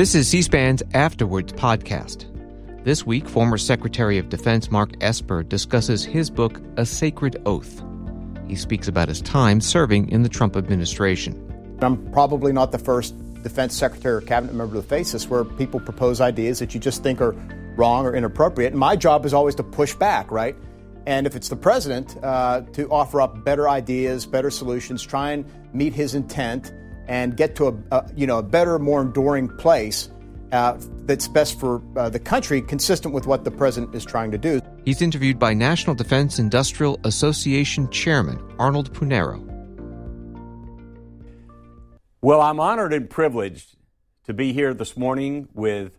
This is C SPAN's Afterwards podcast. This week, former Secretary of Defense Mark Esper discusses his book, A Sacred Oath. He speaks about his time serving in the Trump administration. I'm probably not the first defense secretary or cabinet member to face this where people propose ideas that you just think are wrong or inappropriate. And my job is always to push back, right? And if it's the president, uh, to offer up better ideas, better solutions, try and meet his intent, and get to a, a you know a better, more enduring place uh, that's best for uh, the country, consistent with what the president is trying to do. He's interviewed by National Defense Industrial Association Chairman Arnold Punaro. Well, I'm honored and privileged to be here this morning with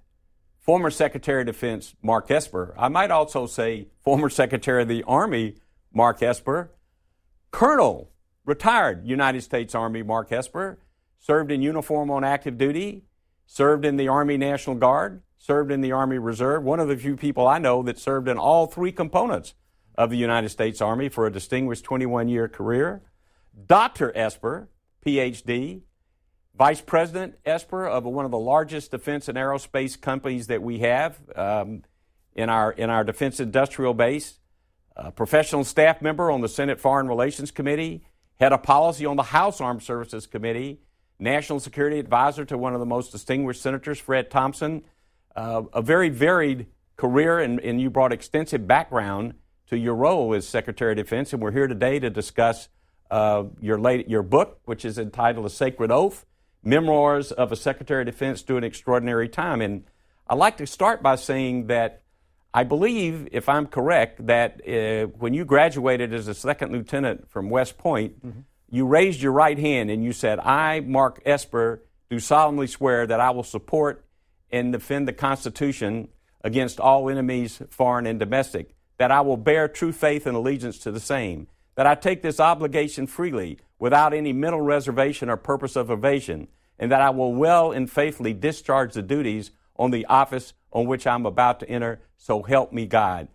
former Secretary of Defense Mark Esper. I might also say former Secretary of the Army Mark Esper, Colonel, retired United States Army Mark Esper, served in uniform on active duty, served in the Army National Guard, served in the Army Reserve, one of the few people I know that served in all three components of the United States Army for a distinguished 21 year career. Dr. Esper, PhD, Vice President Esper of one of the largest defense and aerospace companies that we have um, in, our, in our defense industrial base, a professional staff member on the Senate Foreign Relations Committee, head of policy on the House Armed Services Committee, national security advisor to one of the most distinguished senators, Fred Thompson. Uh, a very varied career, and, and you brought extensive background to your role as Secretary of Defense. And we're here today to discuss uh, your, late, your book, which is entitled A Sacred Oath Memoirs of a Secretary of Defense an Extraordinary Time. And I'd like to start by saying that I believe, if I'm correct, that uh, when you graduated as a second lieutenant from West Point, mm-hmm. You raised your right hand and you said, I, Mark Esper, do solemnly swear that I will support and defend the Constitution against all enemies, foreign and domestic, that I will bear true faith and allegiance to the same, that I take this obligation freely without any mental reservation or purpose of evasion, and that I will well and faithfully discharge the duties on the office on which I'm about to enter, so help me God.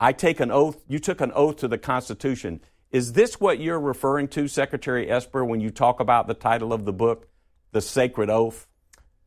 I take an oath, you took an oath to the Constitution. Is this what you're referring to, Secretary Esper, when you talk about the title of the book, The Sacred Oath?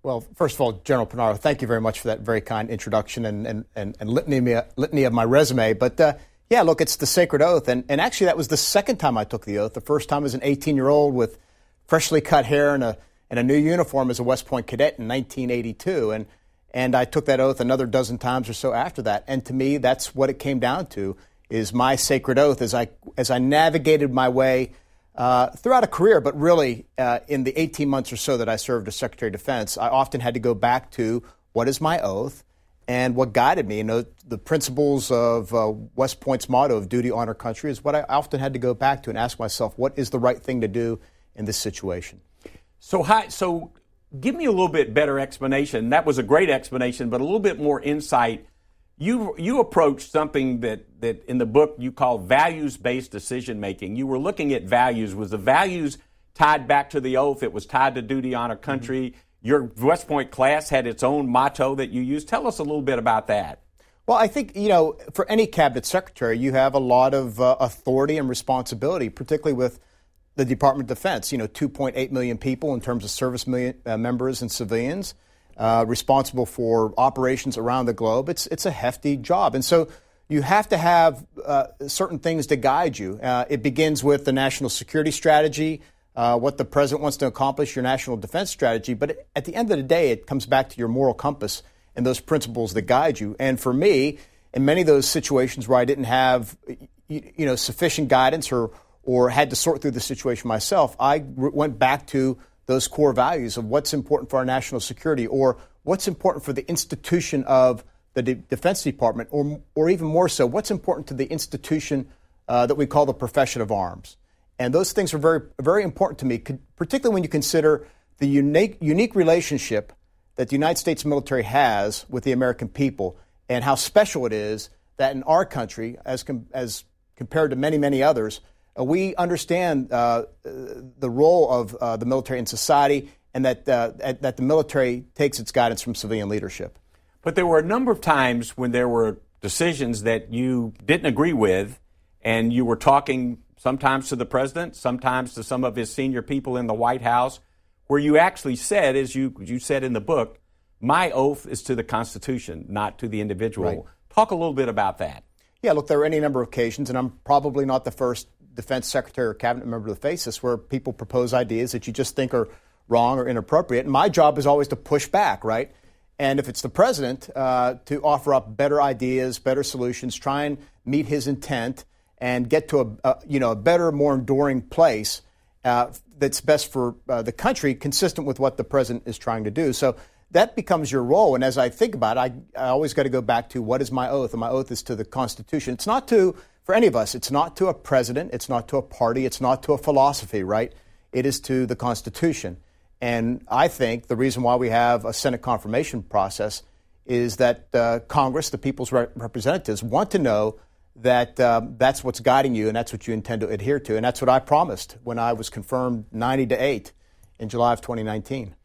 Well, first of all, General Punaro, thank you very much for that very kind introduction and, and, and, and litany, litany of my resume. But uh, yeah, look, it's the sacred oath. And, and actually, that was the second time I took the oath. The first time as an 18 year old with freshly cut hair and a, and a new uniform as a West Point cadet in 1982. And, and I took that oath another dozen times or so after that. And to me, that's what it came down to is my sacred oath as I, as I navigated my way uh, throughout a career, but really uh, in the 18 months or so that I served as Secretary of Defense, I often had to go back to what is my oath and what guided me, you know, the principles of uh, West Point's motto of duty, honor, country is what I often had to go back to and ask myself, what is the right thing to do in this situation? So, hi, so give me a little bit better explanation. That was a great explanation, but a little bit more insight. You you approached something that that in the book you call values based decision making. You were looking at values. Was the values tied back to the oath? It was tied to duty, honor, country. Mm-hmm your West Point class had its own motto that you used. Tell us a little bit about that. Well, I think, you know, for any cabinet secretary, you have a lot of uh, authority and responsibility, particularly with the Department of Defense. You know, 2.8 million people in terms of service million, uh, members and civilians uh, responsible for operations around the globe. It's, it's a hefty job. And so you have to have uh, certain things to guide you. Uh, it begins with the national security strategy uh, what the president wants to accomplish, your national defense strategy. But at the end of the day, it comes back to your moral compass and those principles that guide you. And for me, in many of those situations where I didn't have, you know, sufficient guidance or or had to sort through the situation myself, I went back to those core values of what's important for our national security or what's important for the institution of the De- Defense Department, or, or even more so, what's important to the institution uh, that we call the profession of arms. And those things are very, very important to me, particularly when you consider the unique, unique relationship that the United States military has with the American people and how special it is that in our country, as, com- as compared to many, many others, we understand uh, the role of uh, the military in society and that, uh, that the military takes its guidance from civilian leadership. But there were a number of times when there were decisions that you didn't agree with, and you were talking sometimes to the president, sometimes to some of his senior people in the White House, where you actually said, as you, you said in the book, my oath is to the Constitution, not to the individual. Right. Talk a little bit about that. Yeah, look, there are any number of occasions, and I'm probably not the first defense secretary or cabinet member to face this, where people propose ideas that you just think are wrong or inappropriate. And my job is always to push back, right? And if it's the president, uh, to offer up better ideas, better solutions, try and meet his intent, and get to a, a you know a better, more enduring place uh, that's best for uh, the country, consistent with what the president is trying to do. So that becomes your role. And as I think about it, I, I always got to go back to what is my oath? And my oath is to the Constitution. It's not to, for any of us, it's not to a president, it's not to a party, it's not to a philosophy, right? It is to the Constitution. And I think the reason why we have a Senate confirmation process is that uh, Congress, the people's re- representatives, want to know that um, that's what's guiding you and that's what you intend to adhere to. And that's what I promised when I was confirmed 90 to 8 in July of 2019.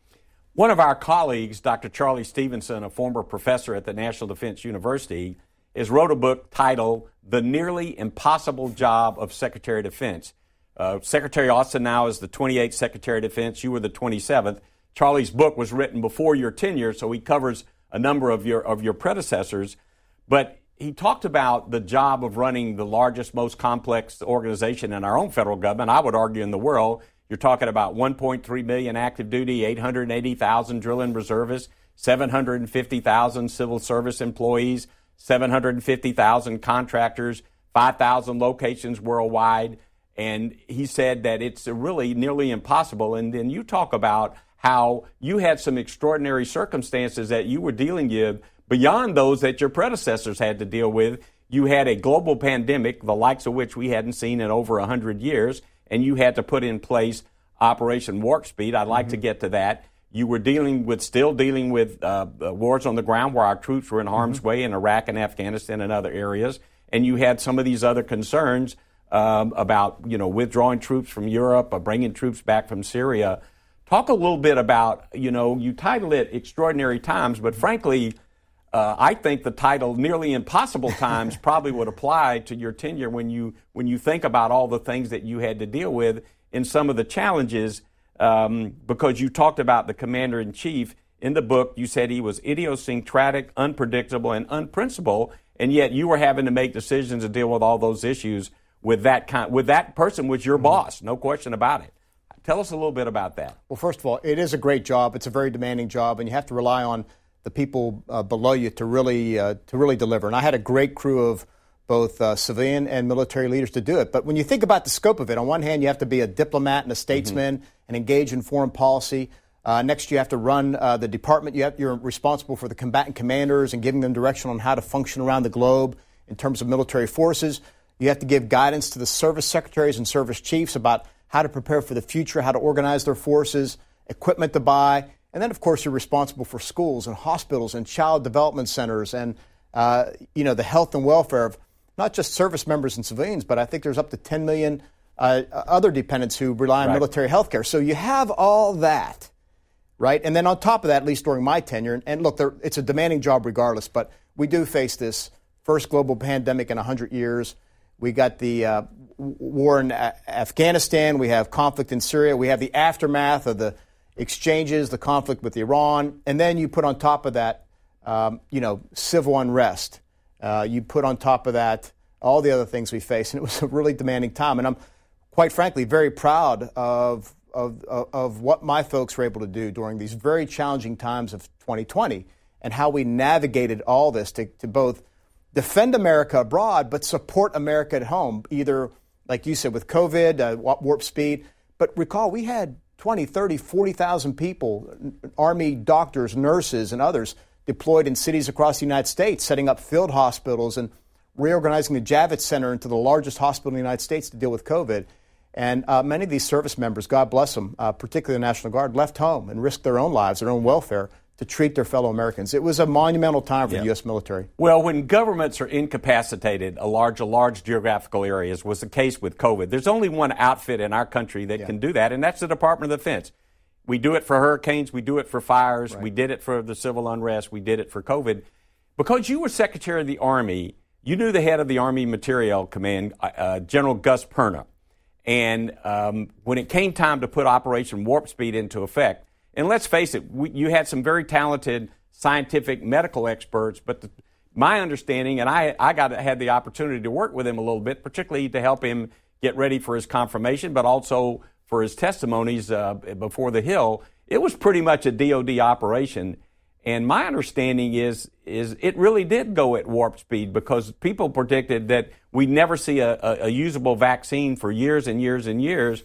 One of our colleagues, Dr. Charlie Stevenson, a former professor at the National Defense University, wrote a book titled The Nearly Impossible Job of Secretary of Defense. Uh, Secretary Austin now is the 28th Secretary of Defense. You were the 27th. Charlie's book was written before your tenure, so he covers a number of your of your predecessors. But he talked about the job of running the largest, most complex organization in our own federal government. I would argue in the world. You're talking about 1.3 million active duty, 880,000 drill and reservists, 750,000 civil service employees, 750,000 contractors, 5,000 locations worldwide. And he said that it's really nearly impossible. And then you talk about how you had some extraordinary circumstances that you were dealing with beyond those that your predecessors had to deal with. You had a global pandemic, the likes of which we hadn't seen in over 100 years and you had to put in place Operation Warp Speed. I'd like mm-hmm. to get to that. You were dealing with, still dealing with uh, wars on the ground where our troops were in harm's mm-hmm. way in Iraq and Afghanistan and other areas, and you had some of these other concerns um, about, you know, withdrawing troops from Europe or bringing troops back from Syria. Talk a little bit about, you know, you title it Extraordinary Times, but frankly, uh, I think the title "Nearly Impossible Times" probably would apply to your tenure when you when you think about all the things that you had to deal with and some of the challenges. Um, because you talked about the commander in chief in the book, you said he was idiosyncratic, unpredictable, and unprincipled, and yet you were having to make decisions to deal with all those issues with that kind. With that person was your mm-hmm. boss, no question about it. Tell us a little bit about that. Well, first of all, it is a great job. It's a very demanding job, and you have to rely on the people uh, below you to really uh, to really deliver. And I had a great crew of both uh, civilian and military leaders to do it. But when you think about the scope of it, on one hand, you have to be a diplomat and a statesman mm-hmm. and engage in foreign policy. Uh, next, you have to run uh, the department. You have, you're responsible for the combatant commanders and giving them direction on how to function around the globe in terms of military forces. You have to give guidance to the service secretaries and service chiefs about how to prepare for the future, how to organize their forces, equipment to buy. And then, of course, you're responsible for schools and hospitals and child development centers and, uh, you know, the health and welfare of not just service members and civilians, but I think there's up to 10 million uh, other dependents who rely on right. military health care. So you have all that, right? And then on top of that, at least during my tenure, and look, it's a demanding job regardless, but we do face this first global pandemic in 100 years. We got the uh, war in Afghanistan. We have conflict in Syria. We have the aftermath of the exchanges, the conflict with Iran, and then you put on top of that, um, you know, civil unrest. Uh, you put on top of that all the other things we face, and it was a really demanding time. And I'm, quite frankly, very proud of, of, of what my folks were able to do during these very challenging times of 2020 and how we navigated all this to, to both defend America abroad, but support America at home, either, like you said, with COVID, uh, warp speed. But recall, we had 20, 30, 40,000 people, Army doctors, nurses, and others deployed in cities across the United States, setting up field hospitals and reorganizing the Javits Center into the largest hospital in the United States to deal with COVID. And uh, many of these service members, God bless them, uh, particularly the National Guard, left home and risked their own lives, their own welfare to treat their fellow Americans. It was a monumental time for yeah. the U.S. military. Well, when governments are incapacitated, a large, a large geographical areas was the case with COVID. There's only one outfit in our country that yeah. can do that, and that's the Department of Defense. We do it for hurricanes, we do it for fires, right. we did it for the civil unrest, we did it for COVID. Because you were Secretary of the Army, you knew the head of the Army Materiel Command, uh, uh General Gus Perna. And um, when it came time to put Operation Warp Speed into effect, and let's face it, we, you had some very talented scientific medical experts, but the, my understanding, and I, I got had the opportunity to work with him a little bit, particularly to help him get ready for his confirmation, but also for his testimonies uh, before the Hill. It was pretty much a DoD operation, and my understanding is is it really did go at warp speed because people predicted that we'd never see a, a, a usable vaccine for years and years and years.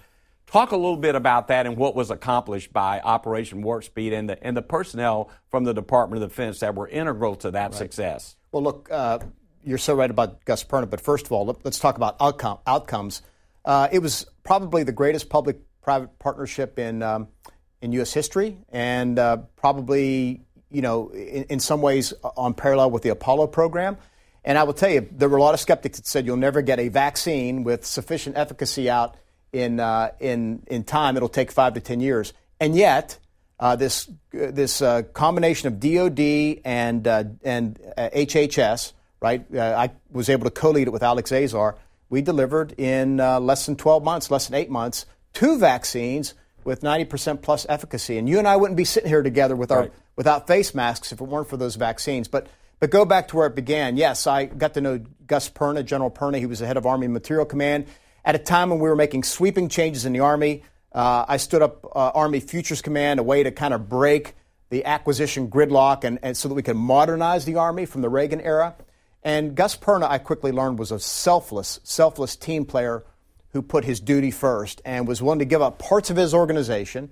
Talk a little bit about that and what was accomplished by Operation Warp Speed and the and the personnel from the Department of Defense that were integral to that right. success. Well, look, uh, you're so right about Gus Perna, but first of all, let, us talk about outcome, outcomes. Uh, it was probably the greatest public-private partnership in um, in U.S. history, and uh, probably you know in, in, some ways on parallel with the Apollo program. And I will tell you, there were a lot of skeptics that said you'll never get a vaccine with sufficient efficacy out in uh, in in time. It'll take five to ten years, and yet uh, this this uh, combination of DoD and uh, and HHS, uh, right? I was able to co-lead it with Alex Azar. We delivered in uh, less than 12 months, less than eight months, two vaccines with 90% plus efficacy. And you and I wouldn't be sitting here together with our right. without face masks if it weren't for those vaccines. But but go back to where it began. Yes, I got to know Gus Perna, General Perna. He was the head of Army Materiel Command at a time when we were making sweeping changes in the Army. Uh, I stood up uh, Army Futures Command, a way to kind of break the acquisition gridlock and, and so that we could modernize the Army from the Reagan era. And Gus Perna, I quickly learned, was a selfless, selfless team player who put his duty first and was willing to give up parts of his organization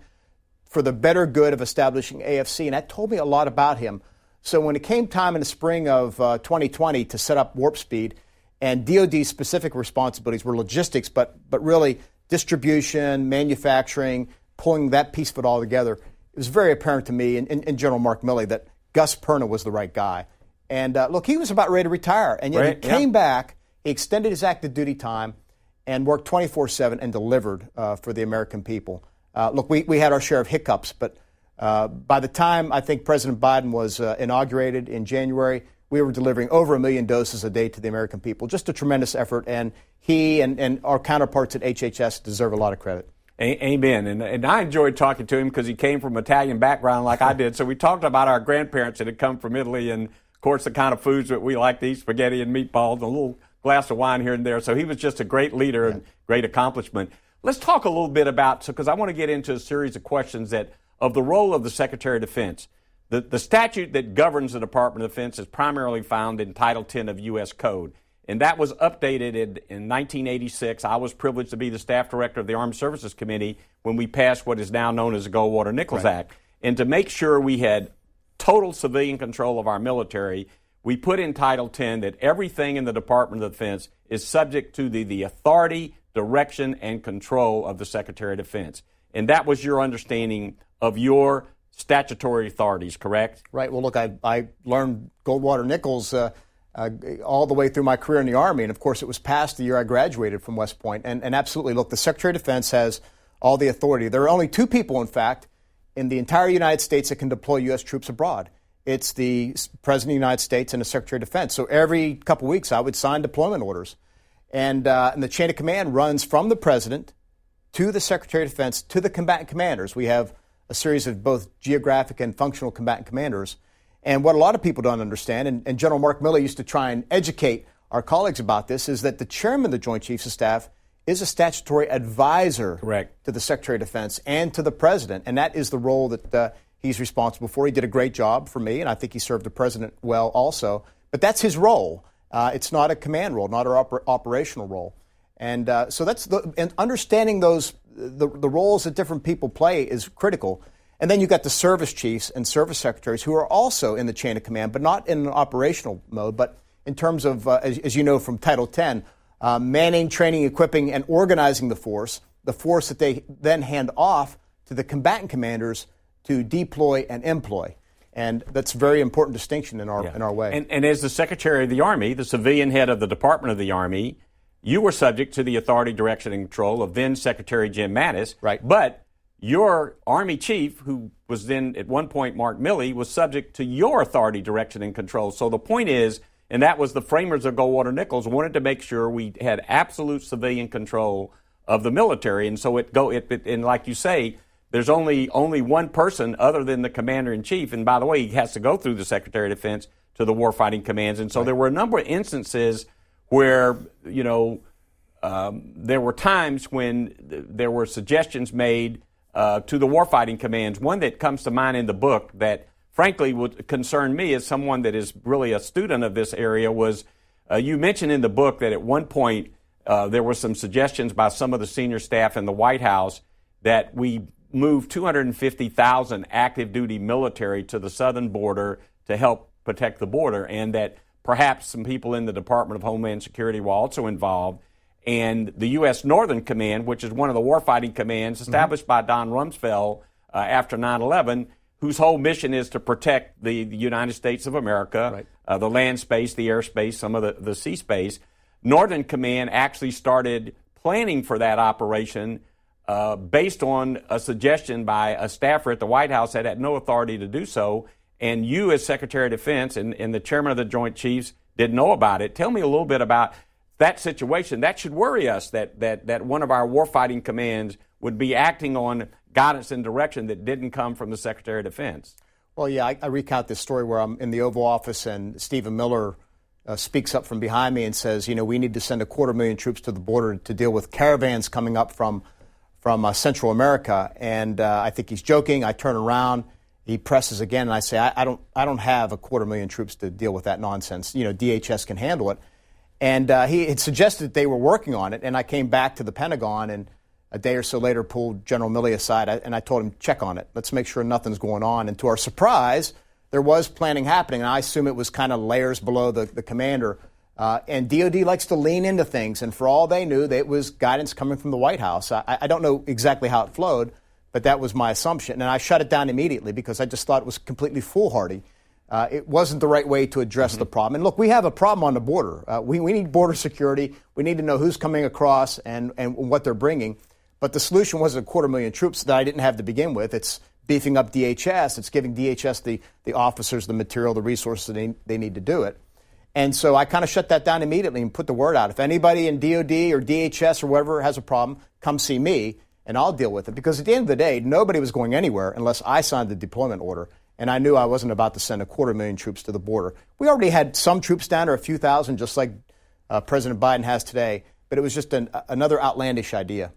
for the better good of establishing AFC. And that told me a lot about him. So when it came time in the spring of uh, 2020 to set up Warp Speed, and DoD specific responsibilities were logistics, but but really distribution, manufacturing, pulling that piece of it all together, it was very apparent to me and, and, and General Mark Milley that Gus Perna was the right guy. And uh, look, he was about ready to retire, and yet right, he came yeah. back, he extended his active duty time, and worked 24 7 and delivered uh, for the American people. Uh, look, we, we had our share of hiccups, but uh, by the time I think President Biden was uh, inaugurated in January, we were delivering over a million doses a day to the American people. Just a tremendous effort, and he and, and our counterparts at HHS deserve a lot of credit. Amen. And, and I enjoyed talking to him because he came from Italian background like I did. So we talked about our grandparents that had come from Italy and, of course, the kind of foods that we like to eat, spaghetti and meatballs, and a little glass of wine here and there. So he was just a great leader yeah. and great accomplishment. Let's talk a little bit about, because I want to get into a series of questions that of the role of the Secretary of Defense. The, the statute that governs the Department of Defense is primarily found in Title 10 of U.S. Code. And that was updated in, in 1986. I was privileged to be the staff director of the Armed Services Committee when we passed what is now known as the Goldwater Nichols right. Act. And to make sure we had total civilian control of our military, we put in Title 10 that everything in the Department of Defense is subject to the, the authority, direction, and control of the Secretary of Defense. And that was your understanding of your statutory authorities, correct? Right. Well, look, I, I learned Goldwater Nichols uh, uh, all the way through my career in the Army, and of course, it was passed the year I graduated from West Point. And, and absolutely, look, the Secretary of Defense has all the authority. There are only two people, in fact, in the entire United States that can deploy U.S. troops abroad. It's the President of the United States and the Secretary of Defense. So every couple of weeks, I would sign deployment orders. And, uh, and the chain of command runs from the President to the Secretary of Defense to the combatant commanders. We have a series of both geographic and functional combatant commanders. And what a lot of people don't understand, and, and, General Mark Milley used to try and educate our colleagues about this, is that the chairman of the Joint Chiefs of Staff is a statutory advisor Correct. to the Secretary of Defense and to the President. And that is the role that uh, he's responsible for. He did a great job for me, and I think he served the President well also. But that's his role. Uh, it's not a command role, not an oper- operational role. And uh, so that's the, and understanding those the, the roles that different people play is critical. And then you've got the service chiefs and service secretaries who are also in the chain of command, but not in an operational mode, but in terms of, uh, as, as, you know from Title 10, uh, manning, training, equipping, and organizing the force, the force that they then hand off to the combatant commanders to deploy and employ. And that's a very important distinction in our, yeah. in our way. And, and as the Secretary of the Army, the civilian head of the Department of the Army, you were subject to the authority, direction, and control of then Secretary Jim Mattis. Right. But your Army chief, who was then at one point Mark Milley, was subject to your authority, direction, and control. So the point is, and that was the framers of Goldwater Nichols wanted to make sure we had absolute civilian control of the military. And so it go it, it and like you say, there's only only one person other than the commander in chief, and by the way, he has to go through the Secretary of Defense to the warfighting commands, and so right. there were a number of instances where you know um, there were times when th- there were suggestions made uh, to the warfighting commands. One that comes to mind in the book that frankly would concern me as someone that is really a student of this area was uh, you mentioned in the book that at one point uh, there were some suggestions by some of the senior staff in the White House that we move 250,000 active duty military to the southern border to help protect the border, and that perhaps some people in the Department of Homeland Security were also involved. And the U.S. Northern Command, which is one of the warfighting commands mm-hmm. established mm-hmm. by Don Rumsfeld uh, after 9 11, whose whole mission is to protect the, the United States of America, right. uh, the land space, the airspace, some of the, the sea space. Northern Command actually started planning for that operation uh, based on a suggestion by a staffer at the White House that had no authority to do so. And you, as Secretary of Defense and, and the chairman of the Joint Chiefs, didn't know about it. Tell me a little bit about that situation. That should worry us that, that, that one of our warfighting commands would be acting on guidance and direction that didn't come from the Secretary of Defense. Well, yeah, I, I recount this story where I'm in the Oval Office and Stephen Miller uh, speaks up from behind me and says, you know, we need to send a quarter million troops to the border to deal with caravans coming up from from uh, Central America. And uh, I think he's joking. I turn around, he presses again, and I say, I, I, don't, I don't have a quarter million troops to deal with that nonsense. You know, DHS can handle it. And uh, he had suggested that they were working on it, and I came back to the Pentagon and a day or so later pulled General Milley aside and I told him, check on it. Let's make sure nothing's going on. And to our surprise, there was planning happening, and I assume it was kind of layers below the, the commander. Uh, and DOD likes to lean into things, and for all they knew, it was guidance coming from the White House. I, I don't know exactly how it flowed, but that was my assumption. And I shut it down immediately because I just thought it was completely foolhardy. Uh, it wasn't the right way to address mm-hmm. the problem. And look, we have a problem on the border. Uh, we, we need border security. We need to know who's coming across and, and what they're bringing. But the solution wasn't a quarter million troops that I didn't have to begin with. It's beefing up DHS. It's giving DHS the, the officers, the material, the resources they, they need to do it. And so I kind of shut that down immediately and put the word out. If anybody in DOD or DHS or whatever has a problem, come see me and I'll deal with it. Because at the end of the day, nobody was going anywhere unless I signed the deployment order. And I knew I wasn't about to send a quarter million troops to the border. We already had some troops down there, a few thousand, just like uh, President Biden has today. But it was just an, another outlandish idea.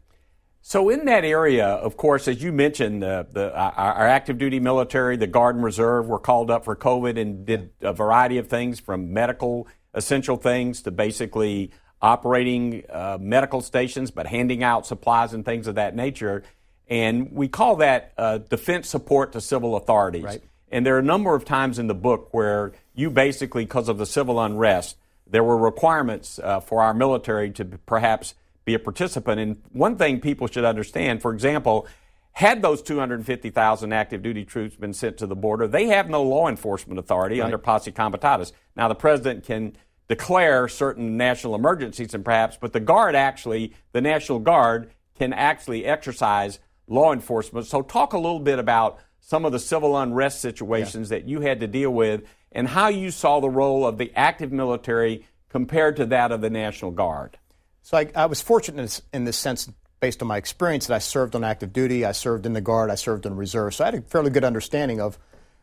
So, in that area, of course, as you mentioned, uh, the, our active duty military, the Guard and Reserve, were called up for COVID and did a variety of things from medical essential things to basically operating uh, medical stations, but handing out supplies and things of that nature. And we call that uh, defense support to civil authorities. Right. And there are a number of times in the book where you basically, because of the civil unrest, there were requirements uh, for our military to perhaps be a participant. And one thing people should understand, for example, had those 250,000 active duty troops been sent to the border, they have no law enforcement authority right. under posse comitatus. Now, the president can declare certain national emergencies and perhaps, but the Guard actually, the National Guard, can actually exercise law enforcement. So, talk a little bit about some of the civil unrest situations yeah. that you had to deal with and how you saw the role of the active military compared to that of the National Guard. So I, I was fortunate in this, sense, based on my experience, that I served on active duty, I served in the Guard, I served in reserve. So I had a fairly good understanding of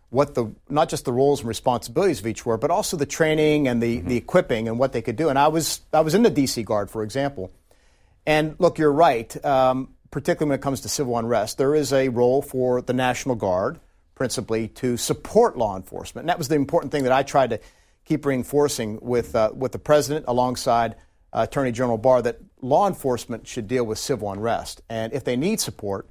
what the not just the roles and responsibilities of each were, but also the training and the, mm-hmm. the equipping and what they could do. And I was I was in the DC Guard, for example. And look, you're right. Um, particularly when it comes to civil unrest, there is a role for the National Guard, principally to support law enforcement. And that was the important thing that I tried to keep reinforcing with uh, with the president alongside Attorney General Barr that law enforcement should deal with civil unrest. And if they need support,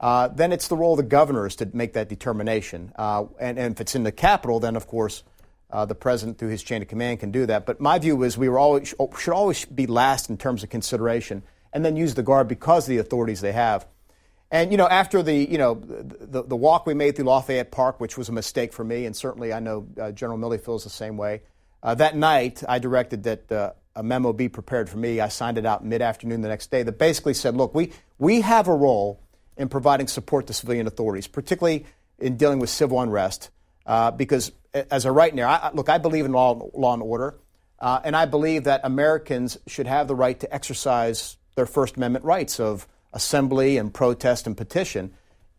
uh, then it's the role of the governors to make that determination. Uh, and, and, if it's in the capital, then of course uh, the president, through his chain of command, can do that. But my view is we were always, should always be last in terms of consideration, and then use the guard because of the authorities they have. And you know, after the you know the, the walk we made through Lafayette Park, which was a mistake for me, and certainly I know uh, General Milley feels the same way. Uh, that night, I directed that uh, a memo be prepared for me. I signed it out mid afternoon the next day that basically said, look, we, we have a role in providing support to civilian authorities, particularly in dealing with civil unrest. Uh, because as a right now, I, look, I believe in law, law and order, uh, and I believe that Americans should have the right to exercise their First Amendment rights of assembly and protest and petition.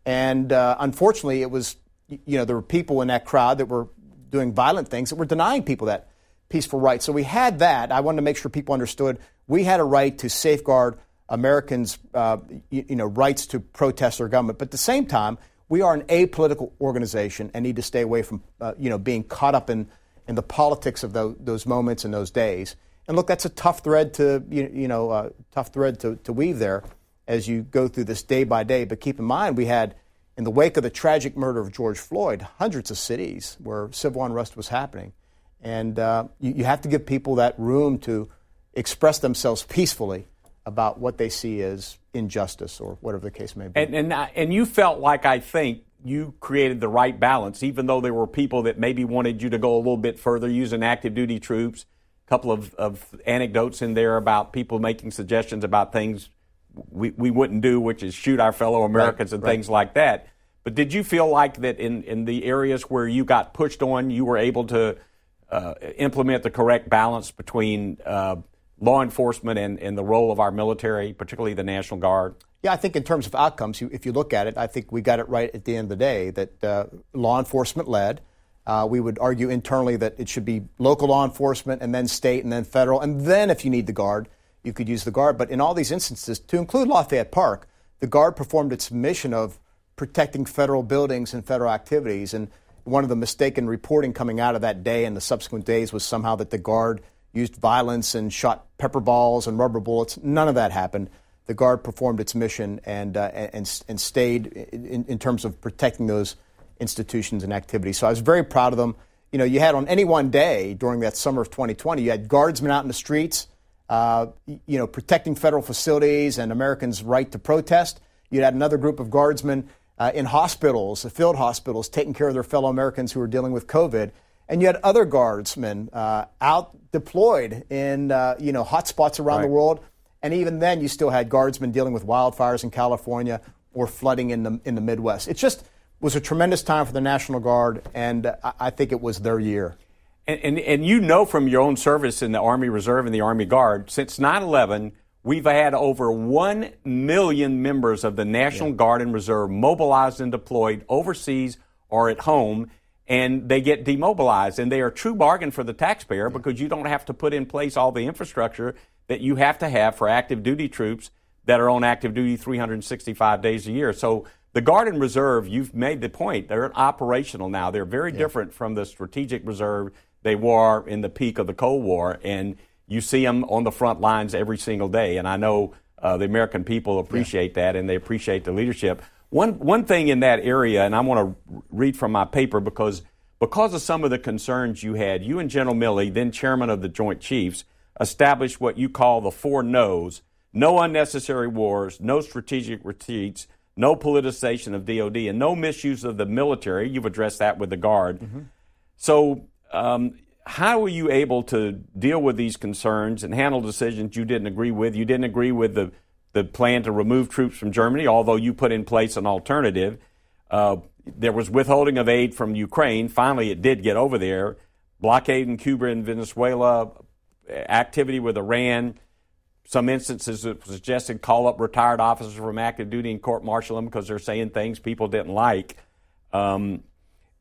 And uh, unfortunately, it was, you know, there were people in that crowd that were doing violent things that were denying people that peaceful right. So we had that. I wanted to make sure people understood we had a right to safeguard Americans' uh, you, you, know rights to protest their government. But at the same time, we are an apolitical organization and need to stay away from uh, you know being caught up in in the politics of those, those moments and those days. And look, that's a tough thread to you, you know uh, tough thread to, to weave there as you go through this day by day. But keep in mind, we had in the wake of the tragic murder of George Floyd, hundreds of cities where civil unrest was happening. And uh, you, you, have to give people that room to express themselves peacefully about what they see as injustice or whatever the case may be. And, and, and you felt like, I think, you created the right balance, even though there were people that maybe wanted you to go a little bit further using active duty troops. A couple of, of anecdotes in there about people making suggestions about things we, we wouldn't do, which is shoot our fellow Americans right, and right. things like that. But did you feel like that in, in the areas where you got pushed on, you were able to uh, implement the correct balance between uh, law enforcement and, and the role of our military, particularly the National Guard? Yeah, I think in terms of outcomes, if you look at it, I think we got it right at the end of the day that uh, law enforcement led. Uh, we would argue internally that it should be local law enforcement and then state and then federal. And then, if you need the Guard, you could use the Guard. But in all these instances, to include Lafayette Park, the Guard performed its mission of protecting federal buildings and federal activities. And one of the mistaken reporting coming out of that day and the subsequent days was somehow that the Guard used violence and shot pepper balls and rubber bullets. None of that happened. The Guard performed its mission and, uh, and, and stayed in, in terms of protecting those institutions and activities. So I was very proud of them. You know, you had on any one day during that summer of 2020, you had guardsmen out in the streets, uh, you know, protecting federal facilities and Americans' right to protest. You had another group of guardsmen uh, in hospitals, field hospitals, taking care of their fellow Americans who were dealing with COVID. And you had other guardsmen uh, out deployed in uh, you know hot spots around right. the world. And even then, you still had guardsmen dealing with wildfires in California or flooding in the in the Midwest. It just was a tremendous time for the National Guard, and I, I think it was their year. And, and, and you know from your own service in the Army Reserve and the Army Guard, since 9 11, We've had over 1 million members of the National yeah. Guard and Reserve mobilized and deployed overseas or at home, and they get demobilized. And they are a true bargain for the taxpayer yeah. because you don't have to put in place all the infrastructure that you have to have for active duty troops that are on active duty 365 days a year. So the Guard and Reserve, you've made the point, they're operational now. They're very yeah. different from the Strategic Reserve they were in the peak of the Cold War. And you see them on the front lines every single day. And I know uh, the American people appreciate yeah. that and they appreciate the leadership. One, one thing in that area, and I want to read from my paper because, because of some of the concerns you had, you and General Milley, then chairman of the Joint Chiefs, established what you call the four no's no unnecessary wars, no strategic retreats, no politicization of DOD, and no misuse of the military. You've addressed that with the Guard. Mm-hmm. So, um, how were you able to deal with these concerns and handle decisions you didn't agree with? You didn't agree with the, the plan to remove troops from Germany, although you put in place an alternative. Uh, there was withholding of aid from Ukraine. Finally, it did get over there. Blockade in Cuba and Venezuela, activity with Iran. Some instances it suggested call up retired officers from active duty and court martial them because they're saying things people didn't like. Um,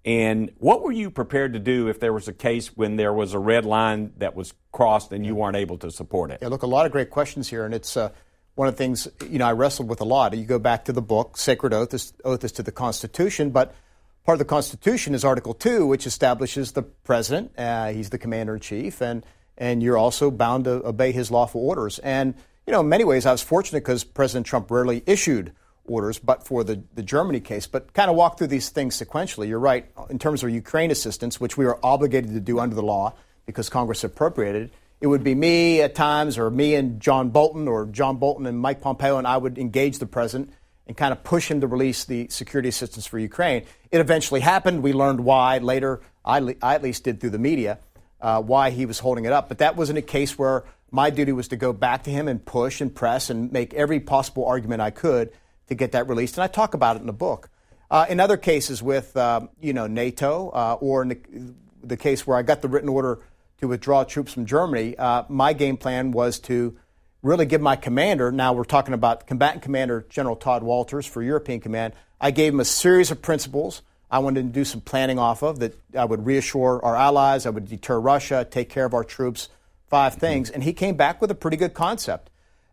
and what were you prepared to do if there was a case when there was a red line that was crossed and you weren't able to support it? Yeah, look, a lot of great questions here, and it's uh, one of the things you know I wrestled with a lot. You go back to the book, Sacred Oath, is, oath is to the Constitution, but part of the Constitution is Article Two, which establishes the president. Uh, he's the commander in chief, and and you're also bound to obey his lawful orders. And you know, in many ways, I was fortunate because President Trump rarely issued orders, but for the, the Germany case. But kind of walk through these things sequentially. You're right, in terms of Ukraine assistance, which we are obligated to do under the law because Congress appropriated, it it would be me at times, or me and John Bolton, or John Bolton and Mike Pompeo, and I would engage the president and kind of push him to release the security assistance for Ukraine. It eventually happened. We learned why later. I, I at least did through the media uh, why he was holding it up. But that wasn't a case where my duty was to go back to him and push and press and make every possible argument I could to get that released. And I talk about it in the book. Uh, in other cases with, uh, you know, NATO uh, or in the, the, case where I got the written order to withdraw troops from Germany, uh, my game plan was to really give my commander, now we're talking about combatant commander General Tod Wolters for European Command, I gave him a series of principles I wanted to do some planning off of that I would reassure our allies, I would deter Russia, take care of our troops, five things. And he came back with a pretty good concept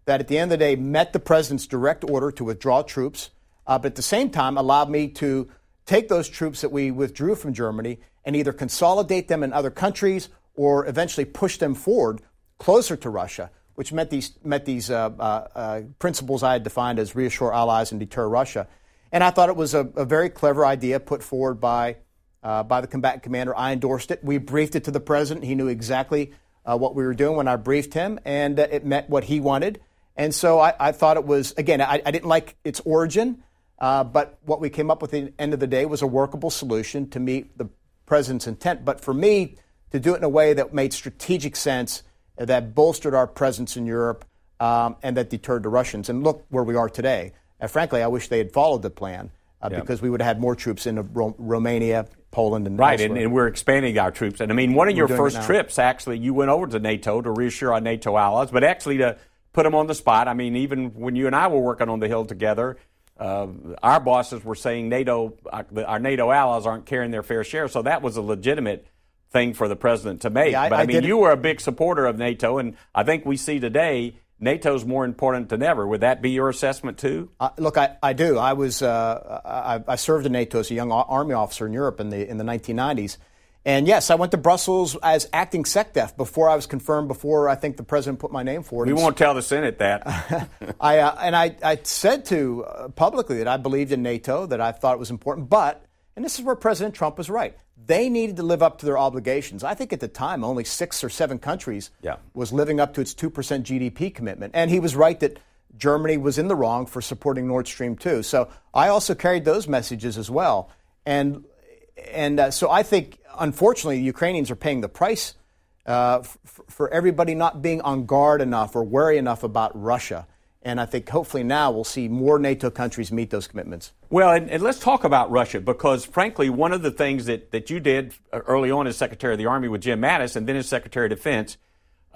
that at the end of the day met the president's direct order to withdraw troops, uh, but at the same time allowed me to take those troops that we withdrew from Germany and either consolidate them in other countries or eventually push them forward closer to Russia, which met these, met these uh, uh, uh principles I had defined as reassure allies and deter Russia. And I thought it was a, a very clever idea put forward by, uh, by the combatant commander. I endorsed it. We briefed it to the president. He knew exactly uh, what we were doing when I briefed him, and it met what he wanted. And so I, I thought it was, again, I, I didn't like its origin, uh, but what we came up with at the end of the day was a workable solution to meet the president's intent. But for me, to do it in a way that made strategic sense, that bolstered our presence in Europe, um, and that deterred the Russians. And look where we are today. And frankly, I wish they had followed the plan uh, yeah. because we would have had more troops in Ro- Romania, Poland, and right. And, and, we're expanding our troops. And I mean, one of we're your first trips, actually, you went over to NATO to reassure our NATO allies, but actually to put them on the spot. I mean, even when you and I were working on the Hill together. Uh, our bosses were saying NATO, our, uh, our NATO allies aren't carrying their fair share, so that was a legitimate thing for the president to make. Yeah, I, but I, I mean, you were a big supporter of NATO, and I think we see today NATO's more important than ever. Would that be your assessment too? Uh, look, I, I do. I was uh, I, I, served in NATO as a young army officer in Europe in the in the 1990s, and yes, I went to Brussels as acting SecDef before I was confirmed. Before I think the president put my name forward. We won't tell the Senate that. I uh, and I, I said to uh, publicly that I believed in NATO, that I thought it was important, but and this is where President Trump was right they needed to live up to their obligations. I think at the time, only six or seven countries yeah. was living up to its 2% GDP commitment. And he was right that Germany was in the wrong for supporting Nord Stream 2. So I also carried those messages as well. And, and uh, so I think, unfortunately, the Ukrainians are paying the price uh, f- for everybody not being on guard enough or wary enough about Russia. And I think hopefully now we'll see more NATO countries meet those commitments. Well, and, and, let's talk about Russia because, frankly, one of the things that, that you did early on as Secretary of the Army with Jim Mattis and then as Secretary of Defense,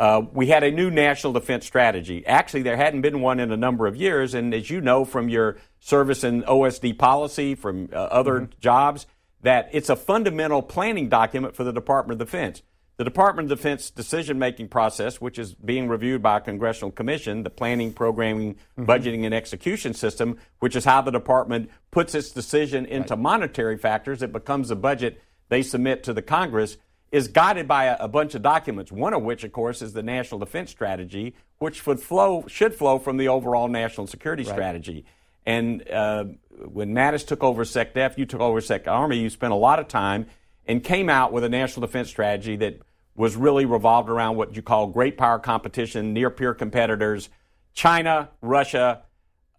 uh, we had a new national defense strategy. Actually, there hadn't been one in a number of years. And as you know from your service in OSD policy, from uh, other mm-hmm. jobs, that it's a fundamental planning document for the Department of Defense. The Department of Defense decision making process, which is being reviewed by a congressional commission, the planning, programming, mm-hmm. budgeting, and execution system, which is how the department puts its decision into right. monetary factors, it becomes a budget they submit to the Congress, is guided by a, a, bunch of documents, one of which, of course, is the National Defense Strategy, which would flow, should flow from the overall national security right. strategy. And uh, when Mattis took over SecDef, you took over Sec Army, you spent a lot of time and came out with a national defense strategy that was really revolved around what you call great power competition, near peer competitors, China, Russia,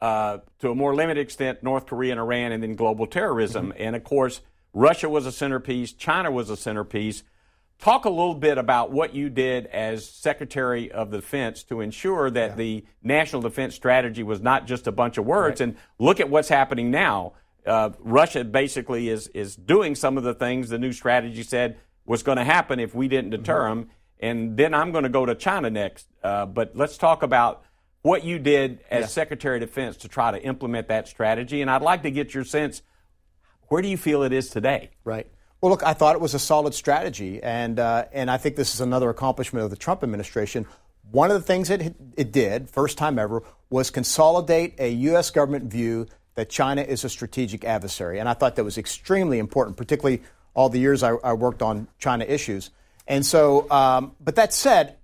uh, to a more limited extent, North Korea and Iran, and then global terrorism. Mm-hmm. And of course, Russia was a centerpiece, China was a centerpiece. Talk a little bit about what you did as Secretary of Defense to ensure that yeah. the national defense strategy was not just a bunch of words. Right. And look at what's happening now. Uh, Russia basically is is doing some of the things the new strategy said was going to happen if we didn't deter mm-hmm. them. And then I'm going to go to China next. Uh, but let's talk about what you did as yeah. Secretary of Defense to try to implement that strategy. And I'd like to get your sense where do you feel it is today? Right. Well, look, I thought it was a solid strategy, and uh, and I think this is another accomplishment of the Trump administration. One of the things it it did, first time ever, was consolidate a U.S. government view that China is a strategic adversary, and I thought that was extremely important, particularly all the years I, I worked on China issues. And so, um, but that said,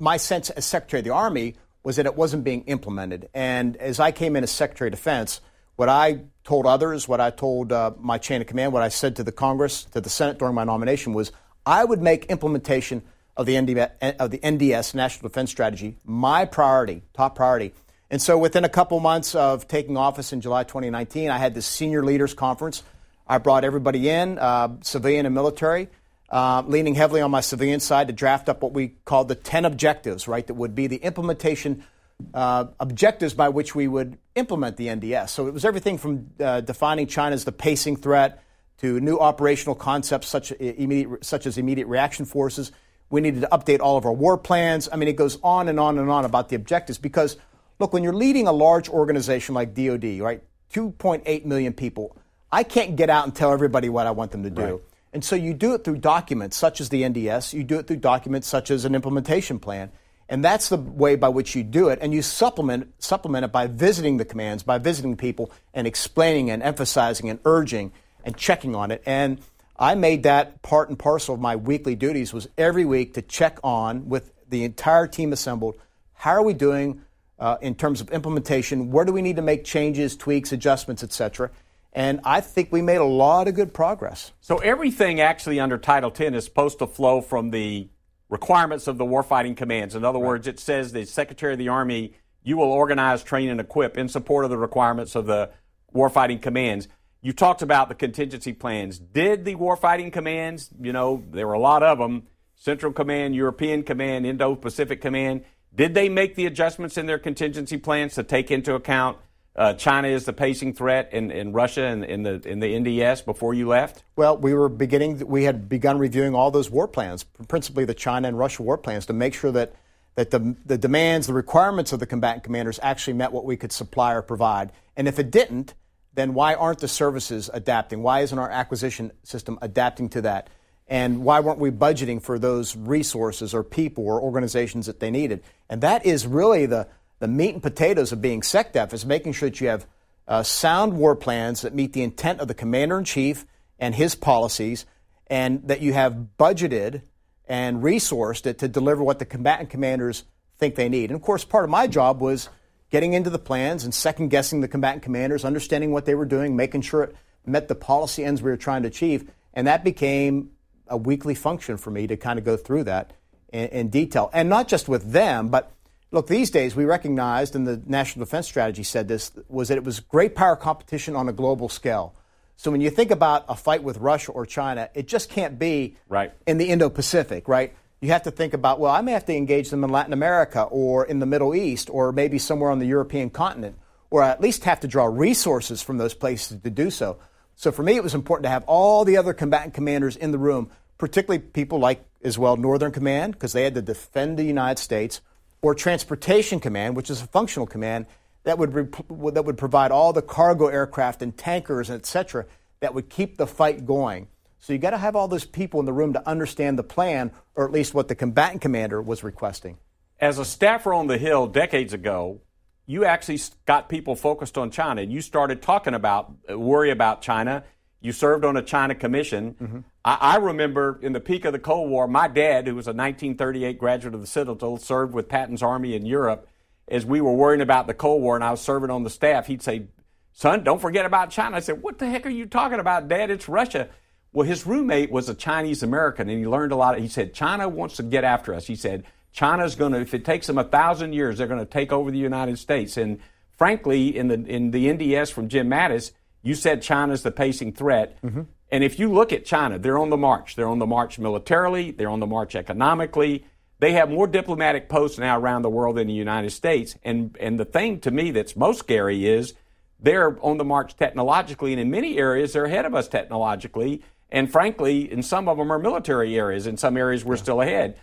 my sense as Secretary of the Army was that it wasn't being implemented. And as I came in as Secretary of Defense, what I told others, what I told uh, my chain of command, what I said to the Congress, to the Senate during my nomination was I would make implementation of the, ND, of the NDS, National Defense Strategy, my priority, top priority. And so within a couple months of taking office in July 2019, I had this senior leaders conference I brought everybody in, uh, civilian and military, uh, leaning heavily on my civilian side to draft up what we called the 10 objectives, right, that would be the implementation uh, objectives by which we would implement the NDS. So it was everything from uh, defining China as the pacing threat to new operational concepts such, immediate, such as immediate reaction forces. We needed to update all of our war plans. I mean, it goes on and on and on about the objectives because, look, when you're leading a large organization like DoD, right, 2.8 million people, I can't get out and tell everybody what I want them to do. Right. And so you do it through documents such as the NDS, you do it through documents such as an implementation plan. And that's the way by which you do it. And you supplement, supplement it by visiting the commands, by visiting people and explaining and emphasizing and urging and checking on it. And I made that part and parcel of my weekly duties was every week to check on with the entire team assembled. How are we doing uh, in terms of implementation? Where do we need to make changes, tweaks, adjustments, etc.? And I think we made a lot of good progress. So everything actually under Title 10 is supposed to flow from the requirements of the warfighting commands. In other right. words, it says the Secretary of the Army, you will organize, train, and equip in support of the requirements of the warfighting commands. You talked about the contingency plans. Did the warfighting commands, you know, there were a lot of them, Central Command, European Command, Indo Pacific Command, did they make the adjustments in their contingency plans to take into account uh, China is the pacing threat in, in Russia and in the in the NDS before you left? Well, we were beginning. We had begun reviewing all those war plans, principally the China and Russia war plans, to make sure that that the the demands, the requirements of the combatant commanders actually met what we could supply or provide. And if it didn't, then why aren't the services adapting? Why isn't our acquisition system adapting to that? And why weren't we budgeting for those resources or people or organizations that they needed? And that is really the the meat and potatoes of being SecDef is making sure that you have uh, sound war plans that meet the intent of the commander in chief and his policies, and that you have budgeted and resourced it to deliver what the combatant commanders think they need. And of course, part of my job was getting into the plans and second guessing the combatant commanders, understanding what they were doing, making sure it met the policy ends we were trying to achieve. And that became a weekly function for me to kind of go through that in, in detail. And not just with them, but Look, these days we recognized, and the National Defense Strategy said this, was that it was great power competition on a global scale. So when you think about a fight with Russia or China, it just can't be right. in the Indo Pacific, right? You have to think about, well, I may have to engage them in Latin America or in the Middle East or maybe somewhere on the European continent, or at least have to draw resources from those places to do so. So for me, it was important to have all the other combatant commanders in the room, particularly people like as well Northern Command, because they had to defend the United States or Transportation Command, which is a functional command that would, re- that would provide all the cargo aircraft and tankers, et cetera, that would keep the fight going. So you got to have all those people in the room to understand the plan, or at least what the combatant commander was requesting. As a staffer on the Hill decades ago, you actually got people focused on China. and You started talking about worry about China. You served on a China commission. Mm-hmm. I, I, remember in the peak of the Cold War, my dad, who was a 1938 graduate of the Citadel, served with Patton's army in Europe. As we were worrying about the Cold War and I was serving on the staff, he'd say, Son, don't forget about China. I said, What the heck are you talking about, Dad? It's Russia. Well, his roommate was a Chinese American and he learned a lot. He said, China wants to get after us. He said, China's going to, if it takes them a thousand years, they're going to take over the United States. And frankly, in the, in the NDS from Jim Mattis, you said China's the pacing threat. Mm-hmm. And if you look at China, they're on the march. They're on the march militarily, they're on the march economically. They have more diplomatic posts now around the world than the United States. And, and the thing to me that's most scary is they're on the march technologically, and in many areas, they're ahead of us technologically. And frankly, in some of them are military areas. In some areas, we're still ahead.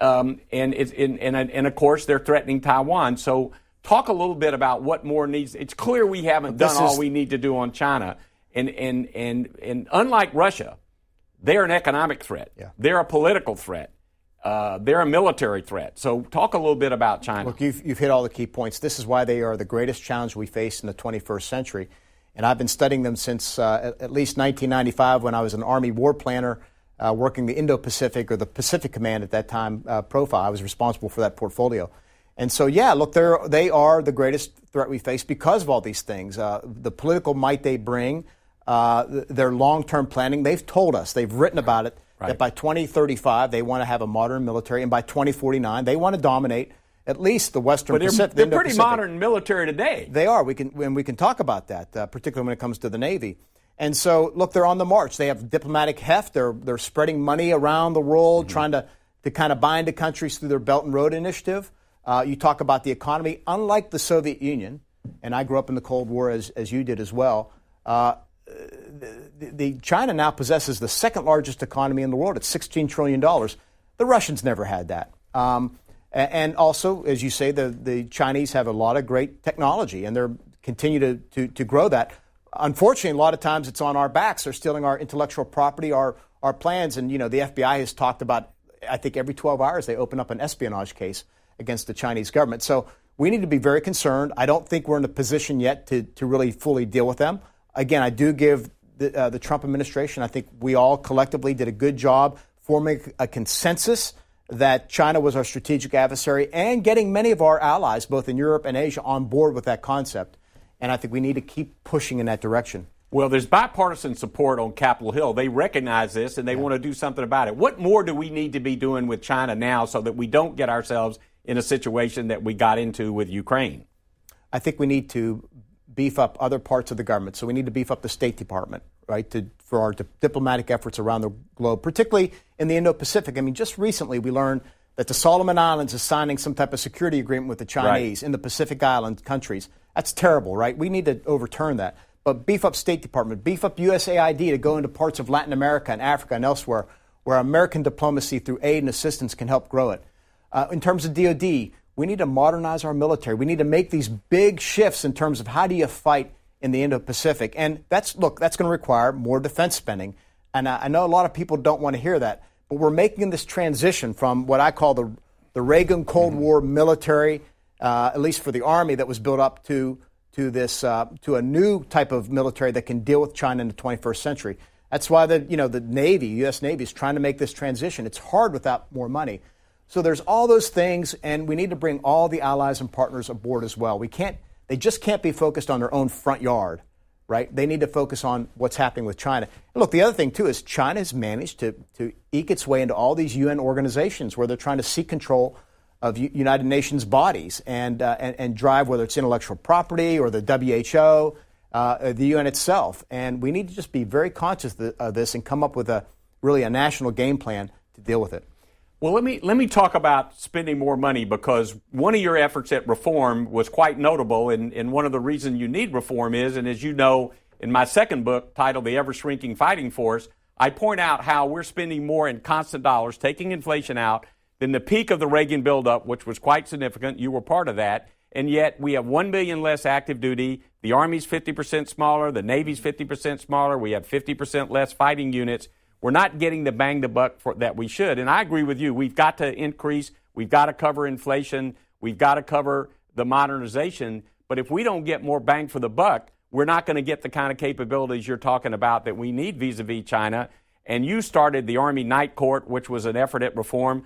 Um, and, it, and, and, and of course, they're threatening Taiwan. So, talk a little bit about what more needs. It's clear we haven't done all we need to do on China. And, and, and, and unlike Russia, they're an economic threat. Yeah. They're a political threat. Uh, they're a military threat. So, talk a little bit about China. Look, you've, you've hit all the key points. This is why they are the greatest challenge we face in the 21st century. And I've been studying them since uh, at, least 1995 when I was an Army war planner uh, working the Indo Pacific or the Pacific Command at that time uh, profile. I was responsible for that portfolio. And so, yeah, look, they're, they are the greatest threat we face because of all these things. Uh, the political might they bring, uh, their long term planning. They've told us, they've written about it, right. that by 2035 they want to have a modern military, and by 2049 they want to dominate at least the Western but they're, Pacific. They're pretty Pacific. modern military today. They are. We can, and we can talk about that, uh, particularly when it comes to the Navy. And so, look, they're on the march. They have diplomatic heft. They're, they're spreading money around the world, mm-hmm. trying to, to kind of bind the countries through their Belt and Road Initiative. Uh, you talk about the economy. Unlike the Soviet Union, and I grew up in the Cold War as, as you did as well, uh, the, the, China now possesses the second largest economy in the world at $16 trillion. The Russians never had that. Um, and also, as you say, the, the Chinese have a lot of great technology, and they're continue to, to, to grow that. Unfortunately, a lot of times it's on our backs. They're stealing our intellectual property, our, our plans. And, you know, the FBI has talked about, I think every 12 hours they open up an espionage case against the Chinese government. So we need to be very concerned. I don't think we're in a position yet to, to really fully deal with them. Again, I do give the, uh, the Trump administration, I think we all collectively did a good job forming a consensus that China was our strategic adversary and getting many of our allies, both in Europe and Asia, on board with that concept. And I think we need to keep pushing in that direction. Well, there's bipartisan support on Capitol Hill. They recognize this and they yeah. want to do something about it. What more do we need to be doing with China now so that we don't get ourselves in a situation that we got into with Ukraine? I think we need to beef up other parts of the government. So we need to beef up the State Department, right, to, for our di- diplomatic efforts around the globe, particularly in the Indo Pacific. I mean, just recently we learned that the Solomon Islands is signing some type of security agreement with the Chinese right. in the Pacific Island countries. That's terrible, right? We need to overturn that. But beef up State Department, beef up USAID to go into parts of Latin America and Africa and elsewhere where American diplomacy through aid and assistance can help grow it. Uh, in terms of DoD, we need to modernize our military. We need to make these big shifts in terms of how do you fight in the Indo-Pacific. And that's look, that's going to require more defense spending. And I, I know a lot of people don't want to hear that, but we're making this transition from what I call the the Reagan Cold mm-hmm. War military, uh, at least for the army that was built up to to this uh, to a new type of military that can deal with China in the 21st century. That's why the you know the Navy, U.S. Navy, is trying to make this transition. It's hard without more money. So there's all those things, and we need to bring all the allies and partners aboard as well. We can't, they just can't be focused on their own front yard, right? They need to focus on what's happening with China. And look, the other thing too is China has managed to, to eke its way into all these UN organizations where they're trying to seek control of U- United Nations bodies and, uh, and, and drive whether it's intellectual property or the WHO, uh, the UN itself. And we need to just be very conscious of this and come up with a really a national game plan to deal with it. Well, let me let me talk about spending more money because one of your efforts at reform was quite notable, and, and one of the reasons you need reform is, and as you know, in my second book titled "The Ever Shrinking Fighting Force," I point out how we're spending more in constant dollars, taking inflation out, than the peak of the Reagan buildup, which was quite significant. You were part of that, and yet we have one billion less active duty. The Army's 50% smaller, the Navy's 50% smaller. We have 50% less fighting units. We're not getting the bang the buck for, that we should. And I agree with you. We've got to increase. We've got to cover inflation. We've got to cover the modernization. But if we don't get more bang for the buck, we're not going to get the kind of capabilities you're talking about that we need vis-a-vis China. And you started the Army Night Court, which was an effort at reform.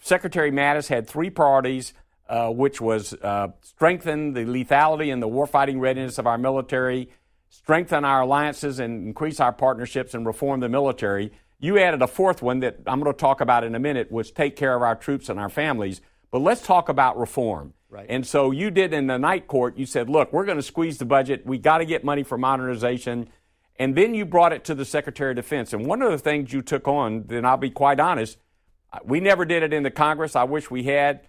Secretary Mattis had three priorities, uh, which was uh, strengthen the lethality and the warfighting readiness of our military, strengthen our alliances and increase our partnerships and reform the military. You added a fourth one that I'm going to talk about in a minute, which take care of our troops and our families. But let's talk about reform. Right. And so you did in the night court, you said, look, we're going to squeeze the budget. We got to get money for modernization. And then you brought it to the Secretary of Defense. And one of the things you took on, then I'll be quite honest, uh, we never did it in the Congress. I wish we had.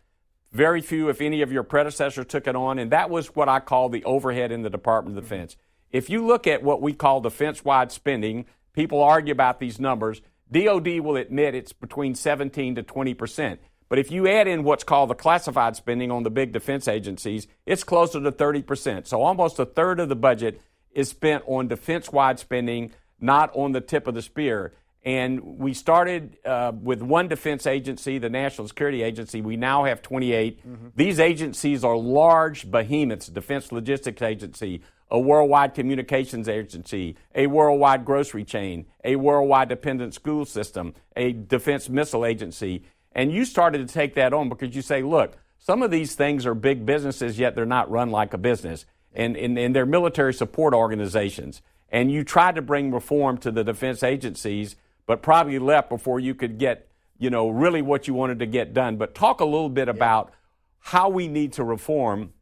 Very few, if any, of your predecessors took it on. And that was what I call the overhead in the Department of mm-hmm. Defense. If you look at what we call defense wide spending, people argue about these numbers. DOD will admit it's between 17 to 20 percent. But if you add in what's called the classified spending on the big defense agencies, it's closer to 30 percent. So almost a third of the budget is spent on defense wide spending, not on the tip of the spear. And we started uh, with one defense agency, the National Security Agency. We now have 28. Mm-hmm. These agencies are large behemoths, Defense Logistics Agency, a worldwide communications agency, a worldwide grocery chain, a worldwide dependent school system, a defense missile agency. And you started to take that on because you say, look, some of these things are big businesses, yet they're not run like a business. And, and, and they're military support organizations. And you tried to bring reform to the defense agencies, but probably left before you could get, you know, really what you wanted to get done. But talk a little bit about how we need to reform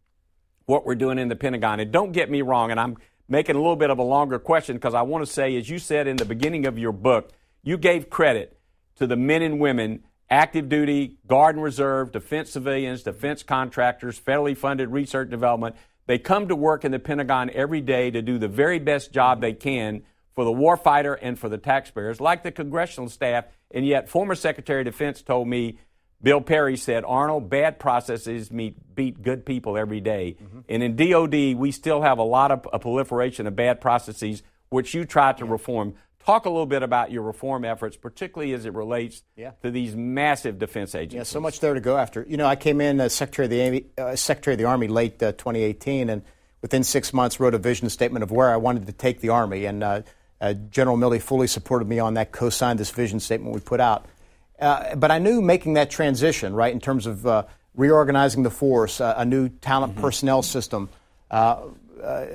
what we're doing in the Pentagon. And don't get me wrong, and I'm making a little bit of a longer question because I want to say, as you said in the beginning of your book, you gave credit to the men and women, active duty, Guard and Reserve, defense civilians, defense contractors, federally funded research and development. They come to work in the Pentagon every day to do the very best job they can for the warfighter and for the taxpayers, like the congressional staff. And yet, former Secretary of Defense told me, Bill Perry said, Arnold, bad processes meet, beat good people every day. Mm-hmm. And in DOD, we still have a lot of a proliferation of bad processes, which you tried to yeah. reform. Talk a little bit about your reform efforts, particularly as it relates yeah. to these massive defense agencies. Yeah, so much there to go after. You know, I came in as Secretary of the Army, uh, Secretary of the Army late uh, 2018, and within six months wrote a vision statement of where I wanted to take the Army. And uh, uh, General Milley fully supported me on that, co-signed this vision statement we put out. Uh, but I knew making that transition, right, in terms of uh, reorganizing the force, uh, a new talent mm-hmm. personnel system, uh, uh,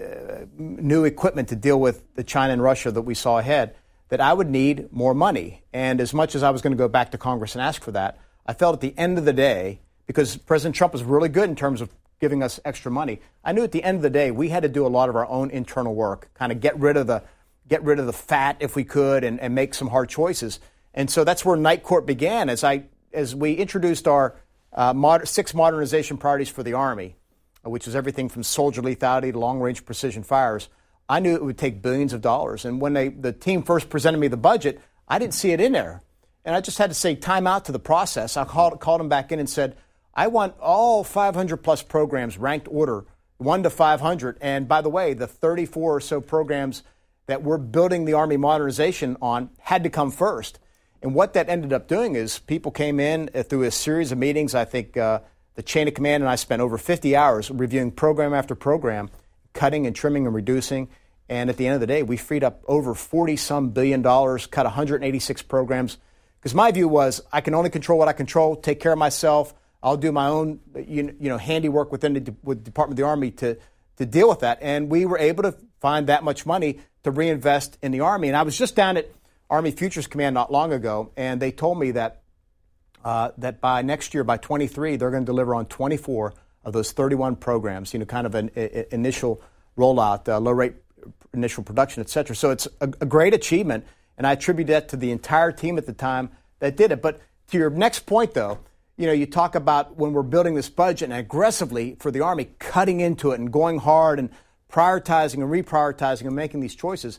new equipment to deal with the China and Russia that we saw ahead, that I would need more money. And as much as I was going to go back to Congress and ask for that, I felt at the end of the day, because President Trump was really good in terms of giving us extra money, I knew at the end of the day we had to do a lot of our own internal work, kind of get rid of the get rid of the fat if we could, and, and make some hard choices. And so that's where Night Court began. As I as we introduced our uh, six modernization priorities for the Army, which was everything from soldier lethality to long range precision fires. I knew it would take billions of dollars. And when they, the team first presented me the budget, I didn't see it in there. And I just had to say time out to the process. I called, called them back in and said, I want all 500 plus programs ranked order 1 to 500. And by the way, the 34 or so programs that we're building the Army modernization on had to come first. And what that ended up doing is people came in uh, through a series of meetings. I think uh, the chain of command and I spent over 50 hours reviewing program after program, cutting and trimming and reducing. And at the end of the day, we freed up over 40 some billion dollars, cut 186 programs. Because my view was I can only control what I control, take care of myself. I'll do my own you know, handiwork within the with Department of the Army to, to deal with that. And we were able to find that much money to reinvest in the Army. And I was just down at Army Futures Command not long ago, and they told me that uh, that by next year, by 23, they're going to deliver on 24 of those 31 programs. You know, kind of an a, initial rollout, uh, low rate initial production, et cetera. So it's a, a great achievement, and I attribute that to the entire team at the time that did it. But to your next point, though, you know, you talk about when we're building this budget and aggressively for the Army, cutting into it and going hard and prioritizing and reprioritizing and making these choices.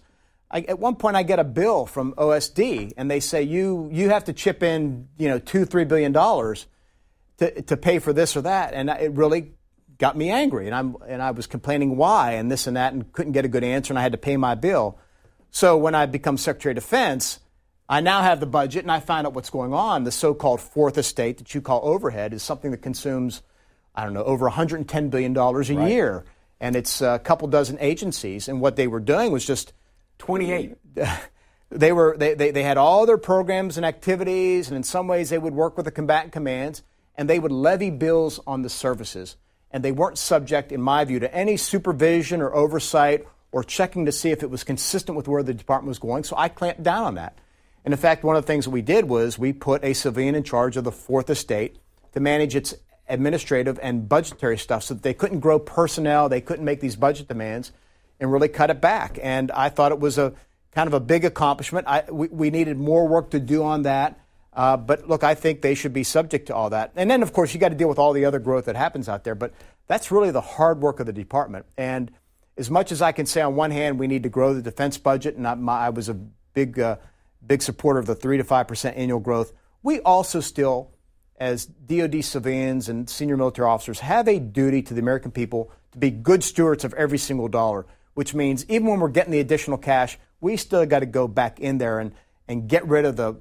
I, at one point, I get a bill from OSD, and they say you you have to chip in you know two three billion dollars to to pay for this or that, and it really got me angry, and I'm and I was complaining why and this and that, and couldn't get a good answer, and I had to pay my bill. So when I become Secretary of Defense, I now have the budget, and I find out what's going on. The so-called fourth estate that you call overhead is something that consumes, I don't know, over 110 billion dollars a right. year and it's a couple dozen agencies. And what they were doing was just 28. They were they, they, they had all their programs and activities, and in some ways they would work with the combatant commands, and they would levy bills on the services. And they weren't subject, in my view, to any supervision or oversight or checking to see if it was consistent with where the department was going. So I clamped down on that. And in fact, one of the things that we did was we put a civilian in charge of the fourth estate to manage its administrative and budgetary stuff so that they couldn't grow personnel, they couldn't make these budget demands and really cut it back. And I thought it was a kind of a big accomplishment. I, we, we needed more work to do on that. Uh, but look, I think they should be subject to all that. And then, of course, you got to deal with all the other growth that happens out there. But that's really the hard work of the department. And as much as I can say, on one hand, we need to grow the defense budget, and I, my, I was a big, uh, big supporter of the three to five percent annual growth. We also still as DoD civilians and senior military officers have a duty to the American people to be good stewards of every single dollar, which means even when we're getting the additional cash, we still got to go back in there and, and get rid of the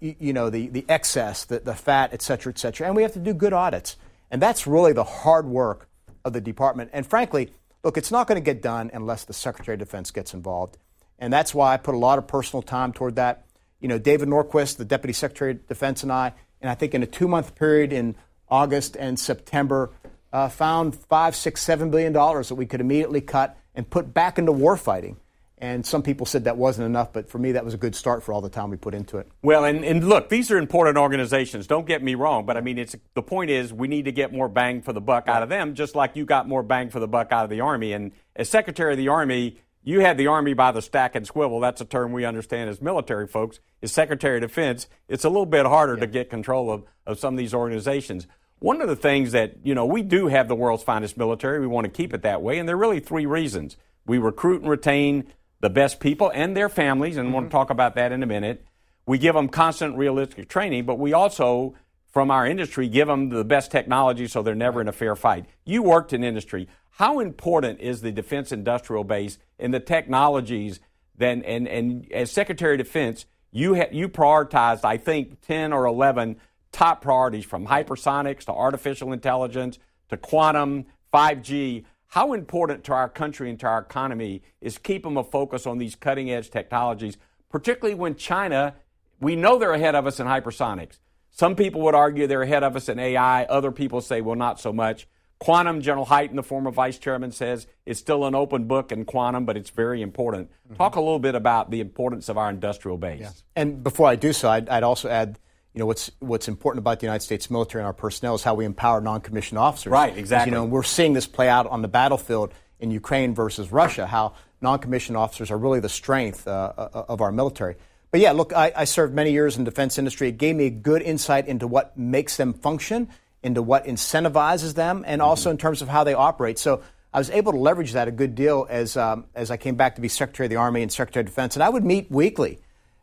you know the, the excess, the, the fat, et cetera, et cetera. And we have to do good audits. And that's really the hard work of the department. And frankly, look, it's not going to get done unless the Secretary of Defense gets involved. And that's why I put a lot of personal time toward that. You know, David Norquist, the Deputy Secretary of Defense, and I, and I think in a two month period in August and September, uh, found five, six, seven billion dollars that we could immediately cut and put back into war fighting. And some people said that wasn't enough, but for me, that was a good start for all the time we put into it. Well, and, and look, these are important organizations. Don't get me wrong, but I mean, it's the point is we need to get more bang for the buck out of them, just like you got more bang for the buck out of the Army. And as Secretary of the Army, you had the Army by the stack and swivel. That's a term we understand as military folks. As Secretary of Defense, it's a little bit harder yeah. to get control of, of some of these organizations. One of the things that, you know, we do have the world's finest military. We want to keep it that way. And there are really three reasons. We recruit and retain the best people and their families, and mm-hmm. we'll talk about that in a minute. We give them constant realistic training, but we also, from our industry, give them the best technology so they're never in a fair fight. You worked in industry. How important is the defense industrial base and the technologies? Then, and, and as Secretary of Defense, you ha- you prioritized, I think, ten or eleven top priorities from hypersonics to artificial intelligence to quantum, 5G. How important to our country and to our economy is keeping a focus on these cutting edge technologies, particularly when China, we know they're ahead of us in hypersonics. Some people would argue they're ahead of us in AI. Other people say, well, not so much. Quantum, General Hyten, the former vice chairman, says it's still an open book in quantum, but it's very important. Mm-hmm. Talk a little bit about the importance of our industrial base. Yeah. And before I do so, I'd, I'd also add you know what's what's important about the United States military and our personnel is how we empower non-commissioned officers. Right, exactly. You know, we're seeing this play out on the battlefield in Ukraine versus Russia. How non-commissioned officers are really the strength uh, uh, of our military. But yeah, look, I, I, served many years in defense industry. It gave me a good insight into what makes them function, into what incentivizes them, and also in terms of how they operate. So I was able to leverage that a good deal as um, as I came back to be Secretary of the Army and Secretary of Defense, and I would meet weekly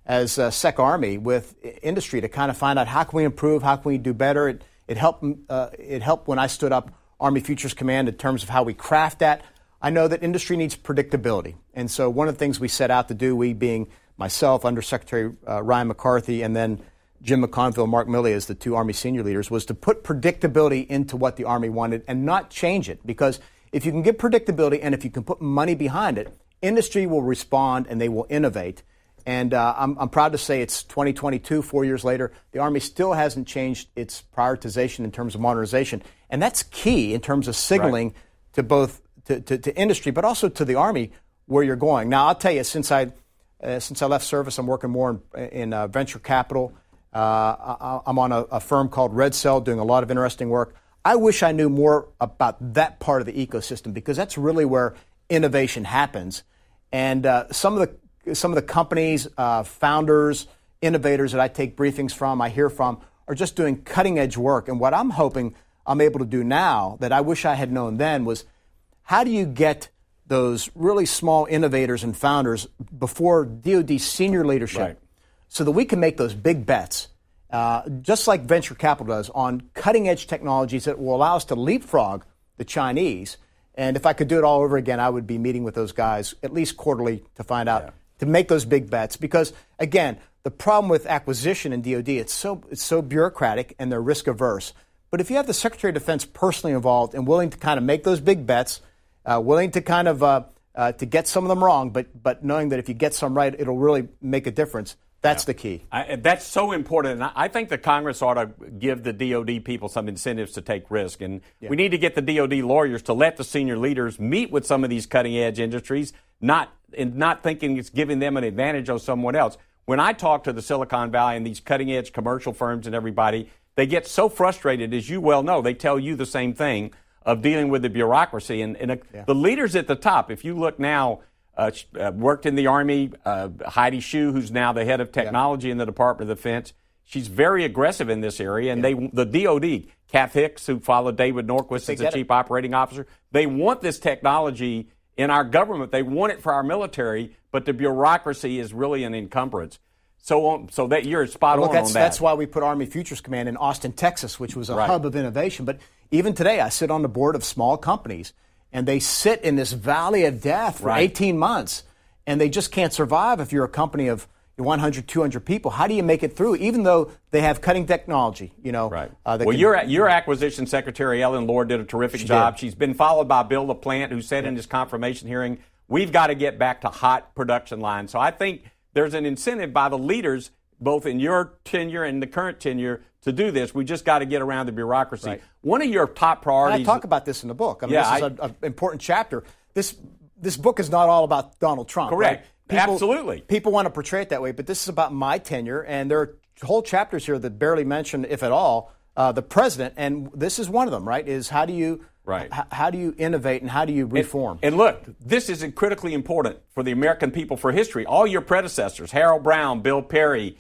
as uh, Sec Army with industry to kind of find out how can we improve, how can we do better. It, it helped. Uh, it helped when I stood up Army Futures Command in terms of how we craft that. I know that industry needs predictability, and so one of the things we set out to do, we being myself, Under Secretary uh, Ryan McCarthy, and then Jim McConville, Mark Milley as the two Army senior leaders, was to put predictability into what the Army wanted and not change it. Because if you can get predictability and if you can put money behind it, industry will respond and they will innovate. And uh, I'm, I'm, proud to say it's 2022, four years later. The Army still hasn't changed its prioritization in terms of modernization. And that's key in terms of signaling right. to both to, to, to, industry, but also to the Army where you're going. Now, I'll tell you, since I, uh, since I left service, I'm working more in, in uh, venture capital. Uh, I, am on a, a, firm called Red Cell doing a lot of interesting work. I wish I knew more about that part of the ecosystem because that's really where innovation happens. And uh, some of the some of the companies, uh, founders, innovators that I take briefings from, I hear from, are just doing cutting edge work. And what I'm hoping I'm able to do now that I wish I had known then was how do you get those really small innovators and founders before DoD senior leadership right. so that we can make those big bets, uh, just like venture capital does, on cutting edge technologies that will allow us to leapfrog the Chinese. And if I could do it all over again, I would be meeting with those guys at least quarterly to find out yeah to make those big bets because again the problem with acquisition in DoD it's so it's so bureaucratic and they're risk averse. But if you have the Secretary of Defense personally involved and willing to kind of make those big bets, uh, willing to kind of uh, uh, to get some of them wrong, but but knowing that if you get some right, it'll really make a difference. That's yeah. the key. I, that's so important. And I think the Congress ought to give the DOD people some incentives to take risk. And yeah. we need to get the DOD lawyers to let the senior leaders meet with some of these cutting edge industries, not and not thinking it's giving them an advantage over someone else. When I talk to the Silicon Valley and these cutting edge commercial firms and everybody, they get so frustrated, as you well know. They tell you the same thing of dealing with the bureaucracy. And, and yeah. the leaders at the top, if you look now, uh, uh, worked in the Army, uh, Heidi Shyu, who's now the head of technology yeah. in the Department of Defense. She's very aggressive in this area. And yeah. they, the DOD, Kath Hicks, who followed David Norquist as the chief it. operating officer, they want this technology in our government. They want it for our military, but the bureaucracy is really an encumbrance. So, so that you're spot well, on that's, on that. That's why we put Army Futures Command in Austin, Texas, which was a right. hub of innovation. But even today, I sit on the board of small companies, and they sit in this valley of death for right. 18 months, and they just can't survive if you're a company of 100, 200 people. How do you make it through, even though they have cutting technology? You know, right? Uh, well, can, your your acquisition secretary Ellen Lord did a terrific she job. Did. She's been followed by Bill LaPlante, who said in his confirmation hearing, "We've got to get back to hot production lines." So I think there's an incentive by the leaders, both in your tenure and the current tenure, to do this. We just got to get around the bureaucracy. Right. One of your top priorities. And I talk about this in the book. I mean, yeah, this is an important chapter. This this book is not all about Donald Trump. Correct. Right? People, Absolutely. People want to portray it that way, but this is about my tenure, and there are whole chapters here that barely mention, if at all, uh, the president, and this is one of them. Right? Is how do you right? H- how do you innovate and how do you reform? And, and look, this is critically important for the American people for history. All your predecessors, Harold Brown, Bill Perry.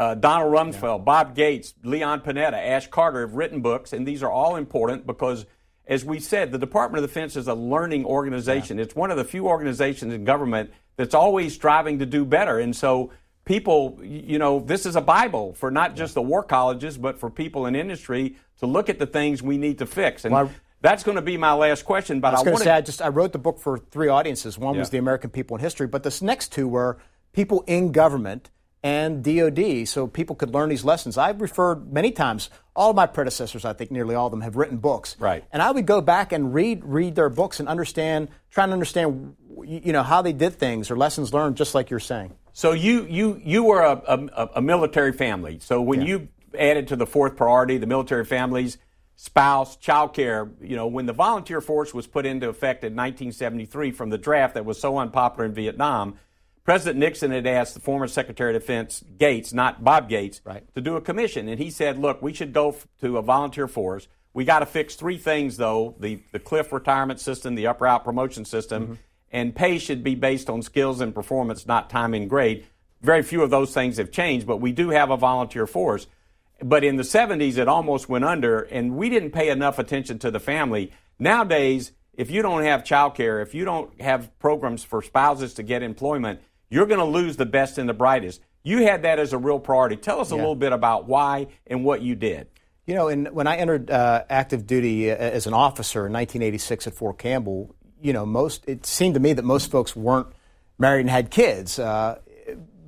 Uh, Donald Rumsfeld, yeah. Bob Gates, Leon Panetta, Ash Carter have written books, and these are all important because, as we said, the Department of Defense is a learning organization. Yeah. It's one of the few organizations in government that's always striving to do better. And so people, you know, this is a Bible for not just the war colleges, but for people in industry to look at the things we need to fix. And well, that's going to be my last question. But I was going to say, I just I wrote the book for three audiences. One yeah. was the American people in history, but this next two were people in government and DoD, so people could learn these lessons. I've referred many times. All of my predecessors, I think nearly all of them, have written books. Right. And I would go back and read read their books and understand, trying to understand, you know, how they did things or lessons learned, just like you're saying. So you you you were a, a, a military family. So when yeah. you added to the fourth priority, the military families, spouse, child care, you know, when the volunteer force was put into effect in 1973 from the draft that was so unpopular in Vietnam President Nixon had asked the former Secretary of Defense Gates, not Bob Gates, right. to do a commission, and he said, "Look, we should go f- to a volunteer force. We got to fix three things, though: the the cliff retirement system, the up route promotion system, mm-hmm. and pay should be based on skills and performance, not time and grade. Very few of those things have changed, but we do have a volunteer force. But in the 70s, it almost went under, and we didn't pay enough attention to the family. Nowadays, if you don't have child care, if you don't have programs for spouses to get employment, you're going to lose the best and the brightest. You had that as a real priority. Tell us a yeah. little bit about why and what you did. You know, in, when I entered uh, active duty uh, as an officer in 1986 at Fort Campbell, you know, most it seemed to me that most folks weren't married and had kids. Uh,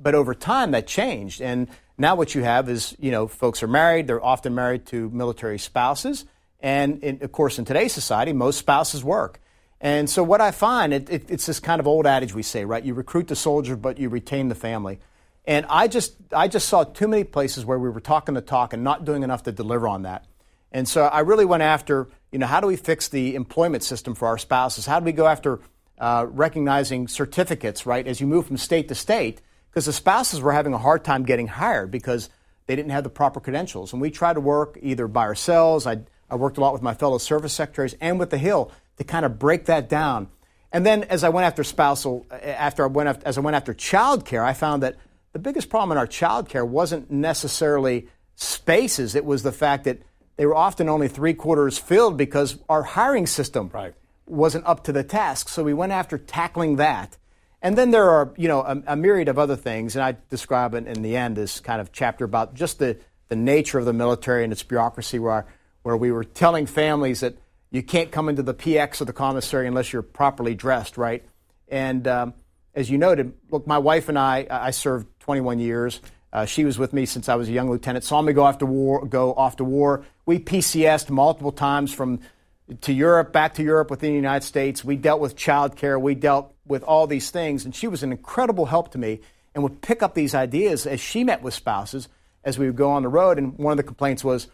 but over time, that changed, and now what you have is, you know, folks are married. They're often married to military spouses, and in, of course, in today's society, most spouses work. And so what I find, it, it, it's this kind of old adage we say, right? You recruit the soldier, but you retain the family. And I just, I just saw too many places where we were talking the talk and not doing enough to deliver on that. And so I really went after, you know, how do we fix the employment system for our spouses? How do we go after uh, recognizing certificates, right, as you move from state to state? Because the spouses were having a hard time getting hired because they didn't have the proper credentials. And we tried to work either by ourselves. I, I worked a lot with my fellow service secretaries and with the Hill to kind of break that down. And then as I went after spousal, after I went after, as I went after child care, I found that the biggest problem in our child care wasn't necessarily spaces. It was the fact that they were often only three quarters filled because our hiring system right. wasn't up to the task. So we went after tackling that. And then there are, you know, a, a myriad of other things, and I describe it in the end as kind of chapter about just the, the nature of the military and its bureaucracy, where, where we were telling families that you can't come into the PX or the commissary unless you're properly dressed, right? And um, as you noted, look, my wife and I, I served 21 years. Uh, she was with me since I was a young lieutenant. Saw me go off to war. Go off to war. We PCSed multiple times from to Europe, back to Europe within the United States. We dealt with child care. We dealt with all these things, and she was an incredible help to me and would pick up these ideas as she met with spouses as we would go on the road. And one of the complaints was,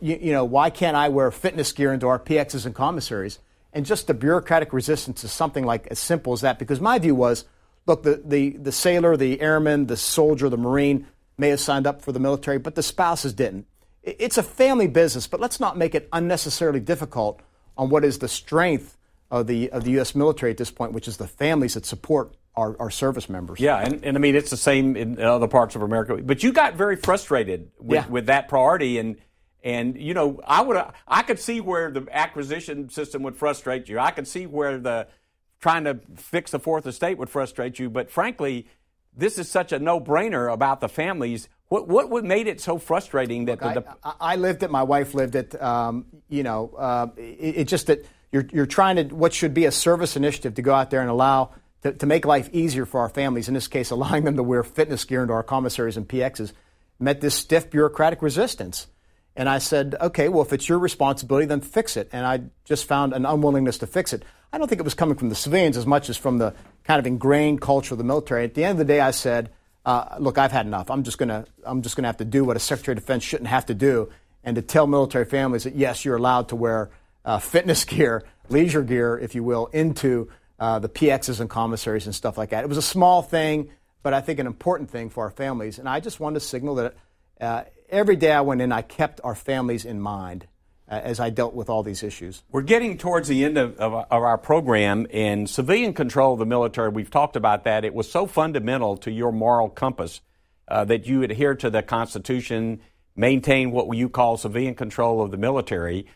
you, you, know, why can't I wear fitness gear into our PXs and commissaries? And just the bureaucratic resistance to something like as simple as that. Because my view was, look, the, the, the sailor, the airman, the soldier, the marine may have signed up for the military, but the spouses didn't. It's a family business, but let's not make it unnecessarily difficult on what is the strength of the of the U.S. military at this point, which is the families that support our, our service members. Yeah, and, and I mean it's the same in other parts of America. But you got very frustrated with, yeah. with that priority, and and you know, I would I could see where the acquisition system would frustrate you. I could see where the trying to fix the fourth estate would frustrate you. But frankly, this is such a no-brainer about the families. What what made it so frustrating that Look, the, I, I, lived it. My wife lived it. Um, you know, uh, it, it, just that you're you're trying to what should be a service initiative to go out there and allow to, to make life easier for our families. In this case, allowing them to wear fitness gear into our commissaries and PXs met this stiff bureaucratic resistance. And I said, okay, well, if it's your responsibility, then fix it. And I just found an unwillingness to fix it. I don't think it was coming from the civilians as much as from the kind of ingrained culture of the military. At the end of the day, I said, uh, look, I've had enough. I'm just gonna, I'm just gonna have to do what a Secretary of Defense shouldn't have to do, and to tell military families that yes, you're allowed to wear uh, fitness gear, leisure gear, if you will, into uh, the PXs and commissaries and stuff like that. It was a small thing, but I think an important thing for our families. And I just wanted to signal that uh, every day I went in, I kept our families in mind uh, as I dealt with all these issues. We're getting towards the end of, of, of, our program, and civilian control of the military, we've talked about that. It was so fundamental to your moral compass uh, that you adhere to the Constitution, maintain what you call civilian control of the military.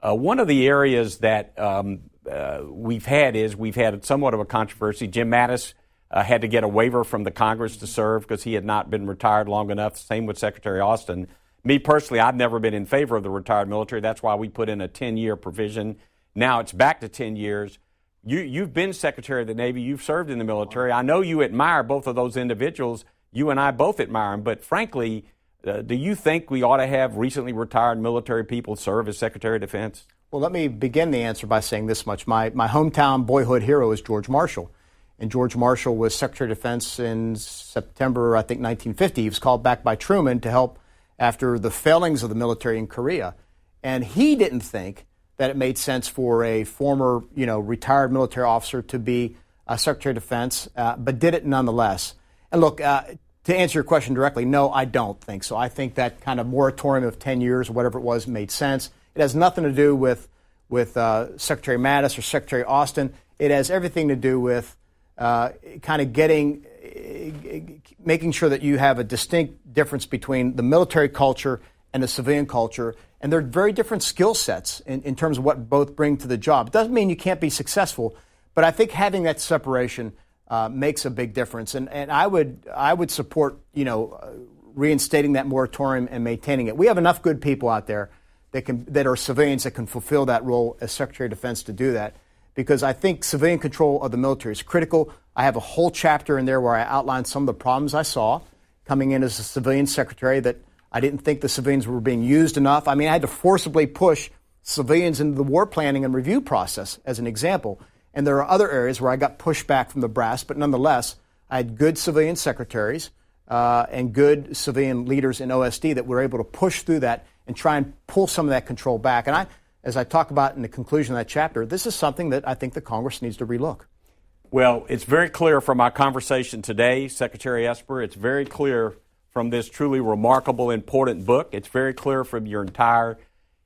Uh, one of the areas that um, uh, we've had is we've had somewhat of a controversy. Jim Mattis uh, had to get a waiver from the Congress to serve because he had not been retired long enough. Same with Secretary Austin. Me personally, I've never been in favor of the retired military. That's why we put in a 10 year provision. Now it's back to 10 years. You, you've been Secretary of the Navy, you've served in the military. I know you admire both of those individuals. You and I both admire them, but frankly, uh, do you think we ought to have recently retired military people serve as Secretary of Defense? Well, let me begin the answer by saying this much. My, my hometown boyhood hero is George Marshall. And George Marshall was Secretary of Defense in September, I think, 1950. He was called back by Truman to help after the failings of the military in Korea. And he didn't think that it made sense for a former, you know, retired military officer to be a Secretary of Defense, uh, but did it nonetheless. And look, uh, to answer your question directly, no, I don't think so. I think that kind of moratorium of 10 years or whatever it was made sense. It has nothing to do with, with uh, Secretary Mattis or Secretary Austin. It has everything to do with uh, kind of getting, making sure that you have a distinct difference between the military culture and the civilian culture. And they're very different skill sets in, in terms of what both bring to the job. It doesn't mean you can't be successful, but I think having that separation uh, makes a big difference. And, and I would I would support you know reinstating that moratorium and maintaining it. We have enough good people out there that can that are civilians that can fulfill that role as Secretary of Defense to do that. Because I think civilian control of the military is critical. I have a whole chapter in there where I outline some of the problems I saw coming in as a civilian secretary that I didn't think the civilians were being used enough. I mean, I had to forcibly push civilians into the war planning and review process as an example. And there are other areas where I got pushback from the brass, but nonetheless, I had good civilian secretaries uh, and good civilian leaders in OSD that were able to push through that and try and pull some of that control back. And I, as I talk about in the conclusion of that chapter, this is something that I think the Congress needs to relook. Well, it's very clear from our conversation today, Secretary Esper, it's very clear from this truly remarkable, important book. It's very clear from your entire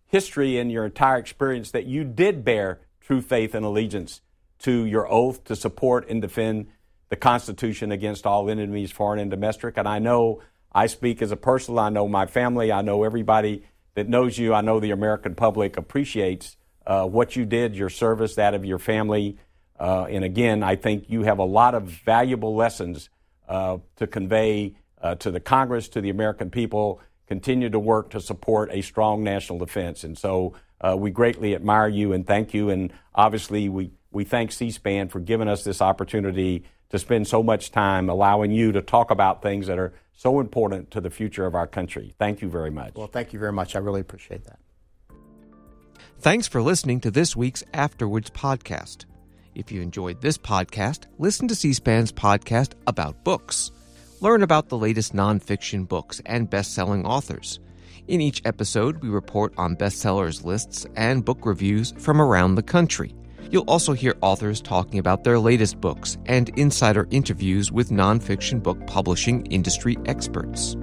history and your entire experience that you did bear true faith and allegiance to your oath to support and defend the Constitution against all enemies, foreign and domestic. And I know I speak as a person, I know my family, I know everybody that knows you, I know the American public appreciates uh, what you did, your service, that of your family. Uh, and again, I think you have a lot of valuable lessons uh, to convey uh, to the Congress, to the American people. Continue to work to support a strong national defense. And so uh, we greatly admire you and thank you. And obviously, we we thank C SPAN for giving us this opportunity to spend so much time allowing you to talk about things that are so important to the future of our country. Thank you very much. Well, thank you very much. I really appreciate that. Thanks for listening to this week's After Words podcast. If you enjoyed this podcast, listen to C SPAN's podcast about books. Learn about the latest nonfiction books and best selling authors. In each episode, we report on bestsellers lists and book reviews from around the country. You'll also hear authors talking about their latest books and insider interviews with nonfiction book publishing industry experts.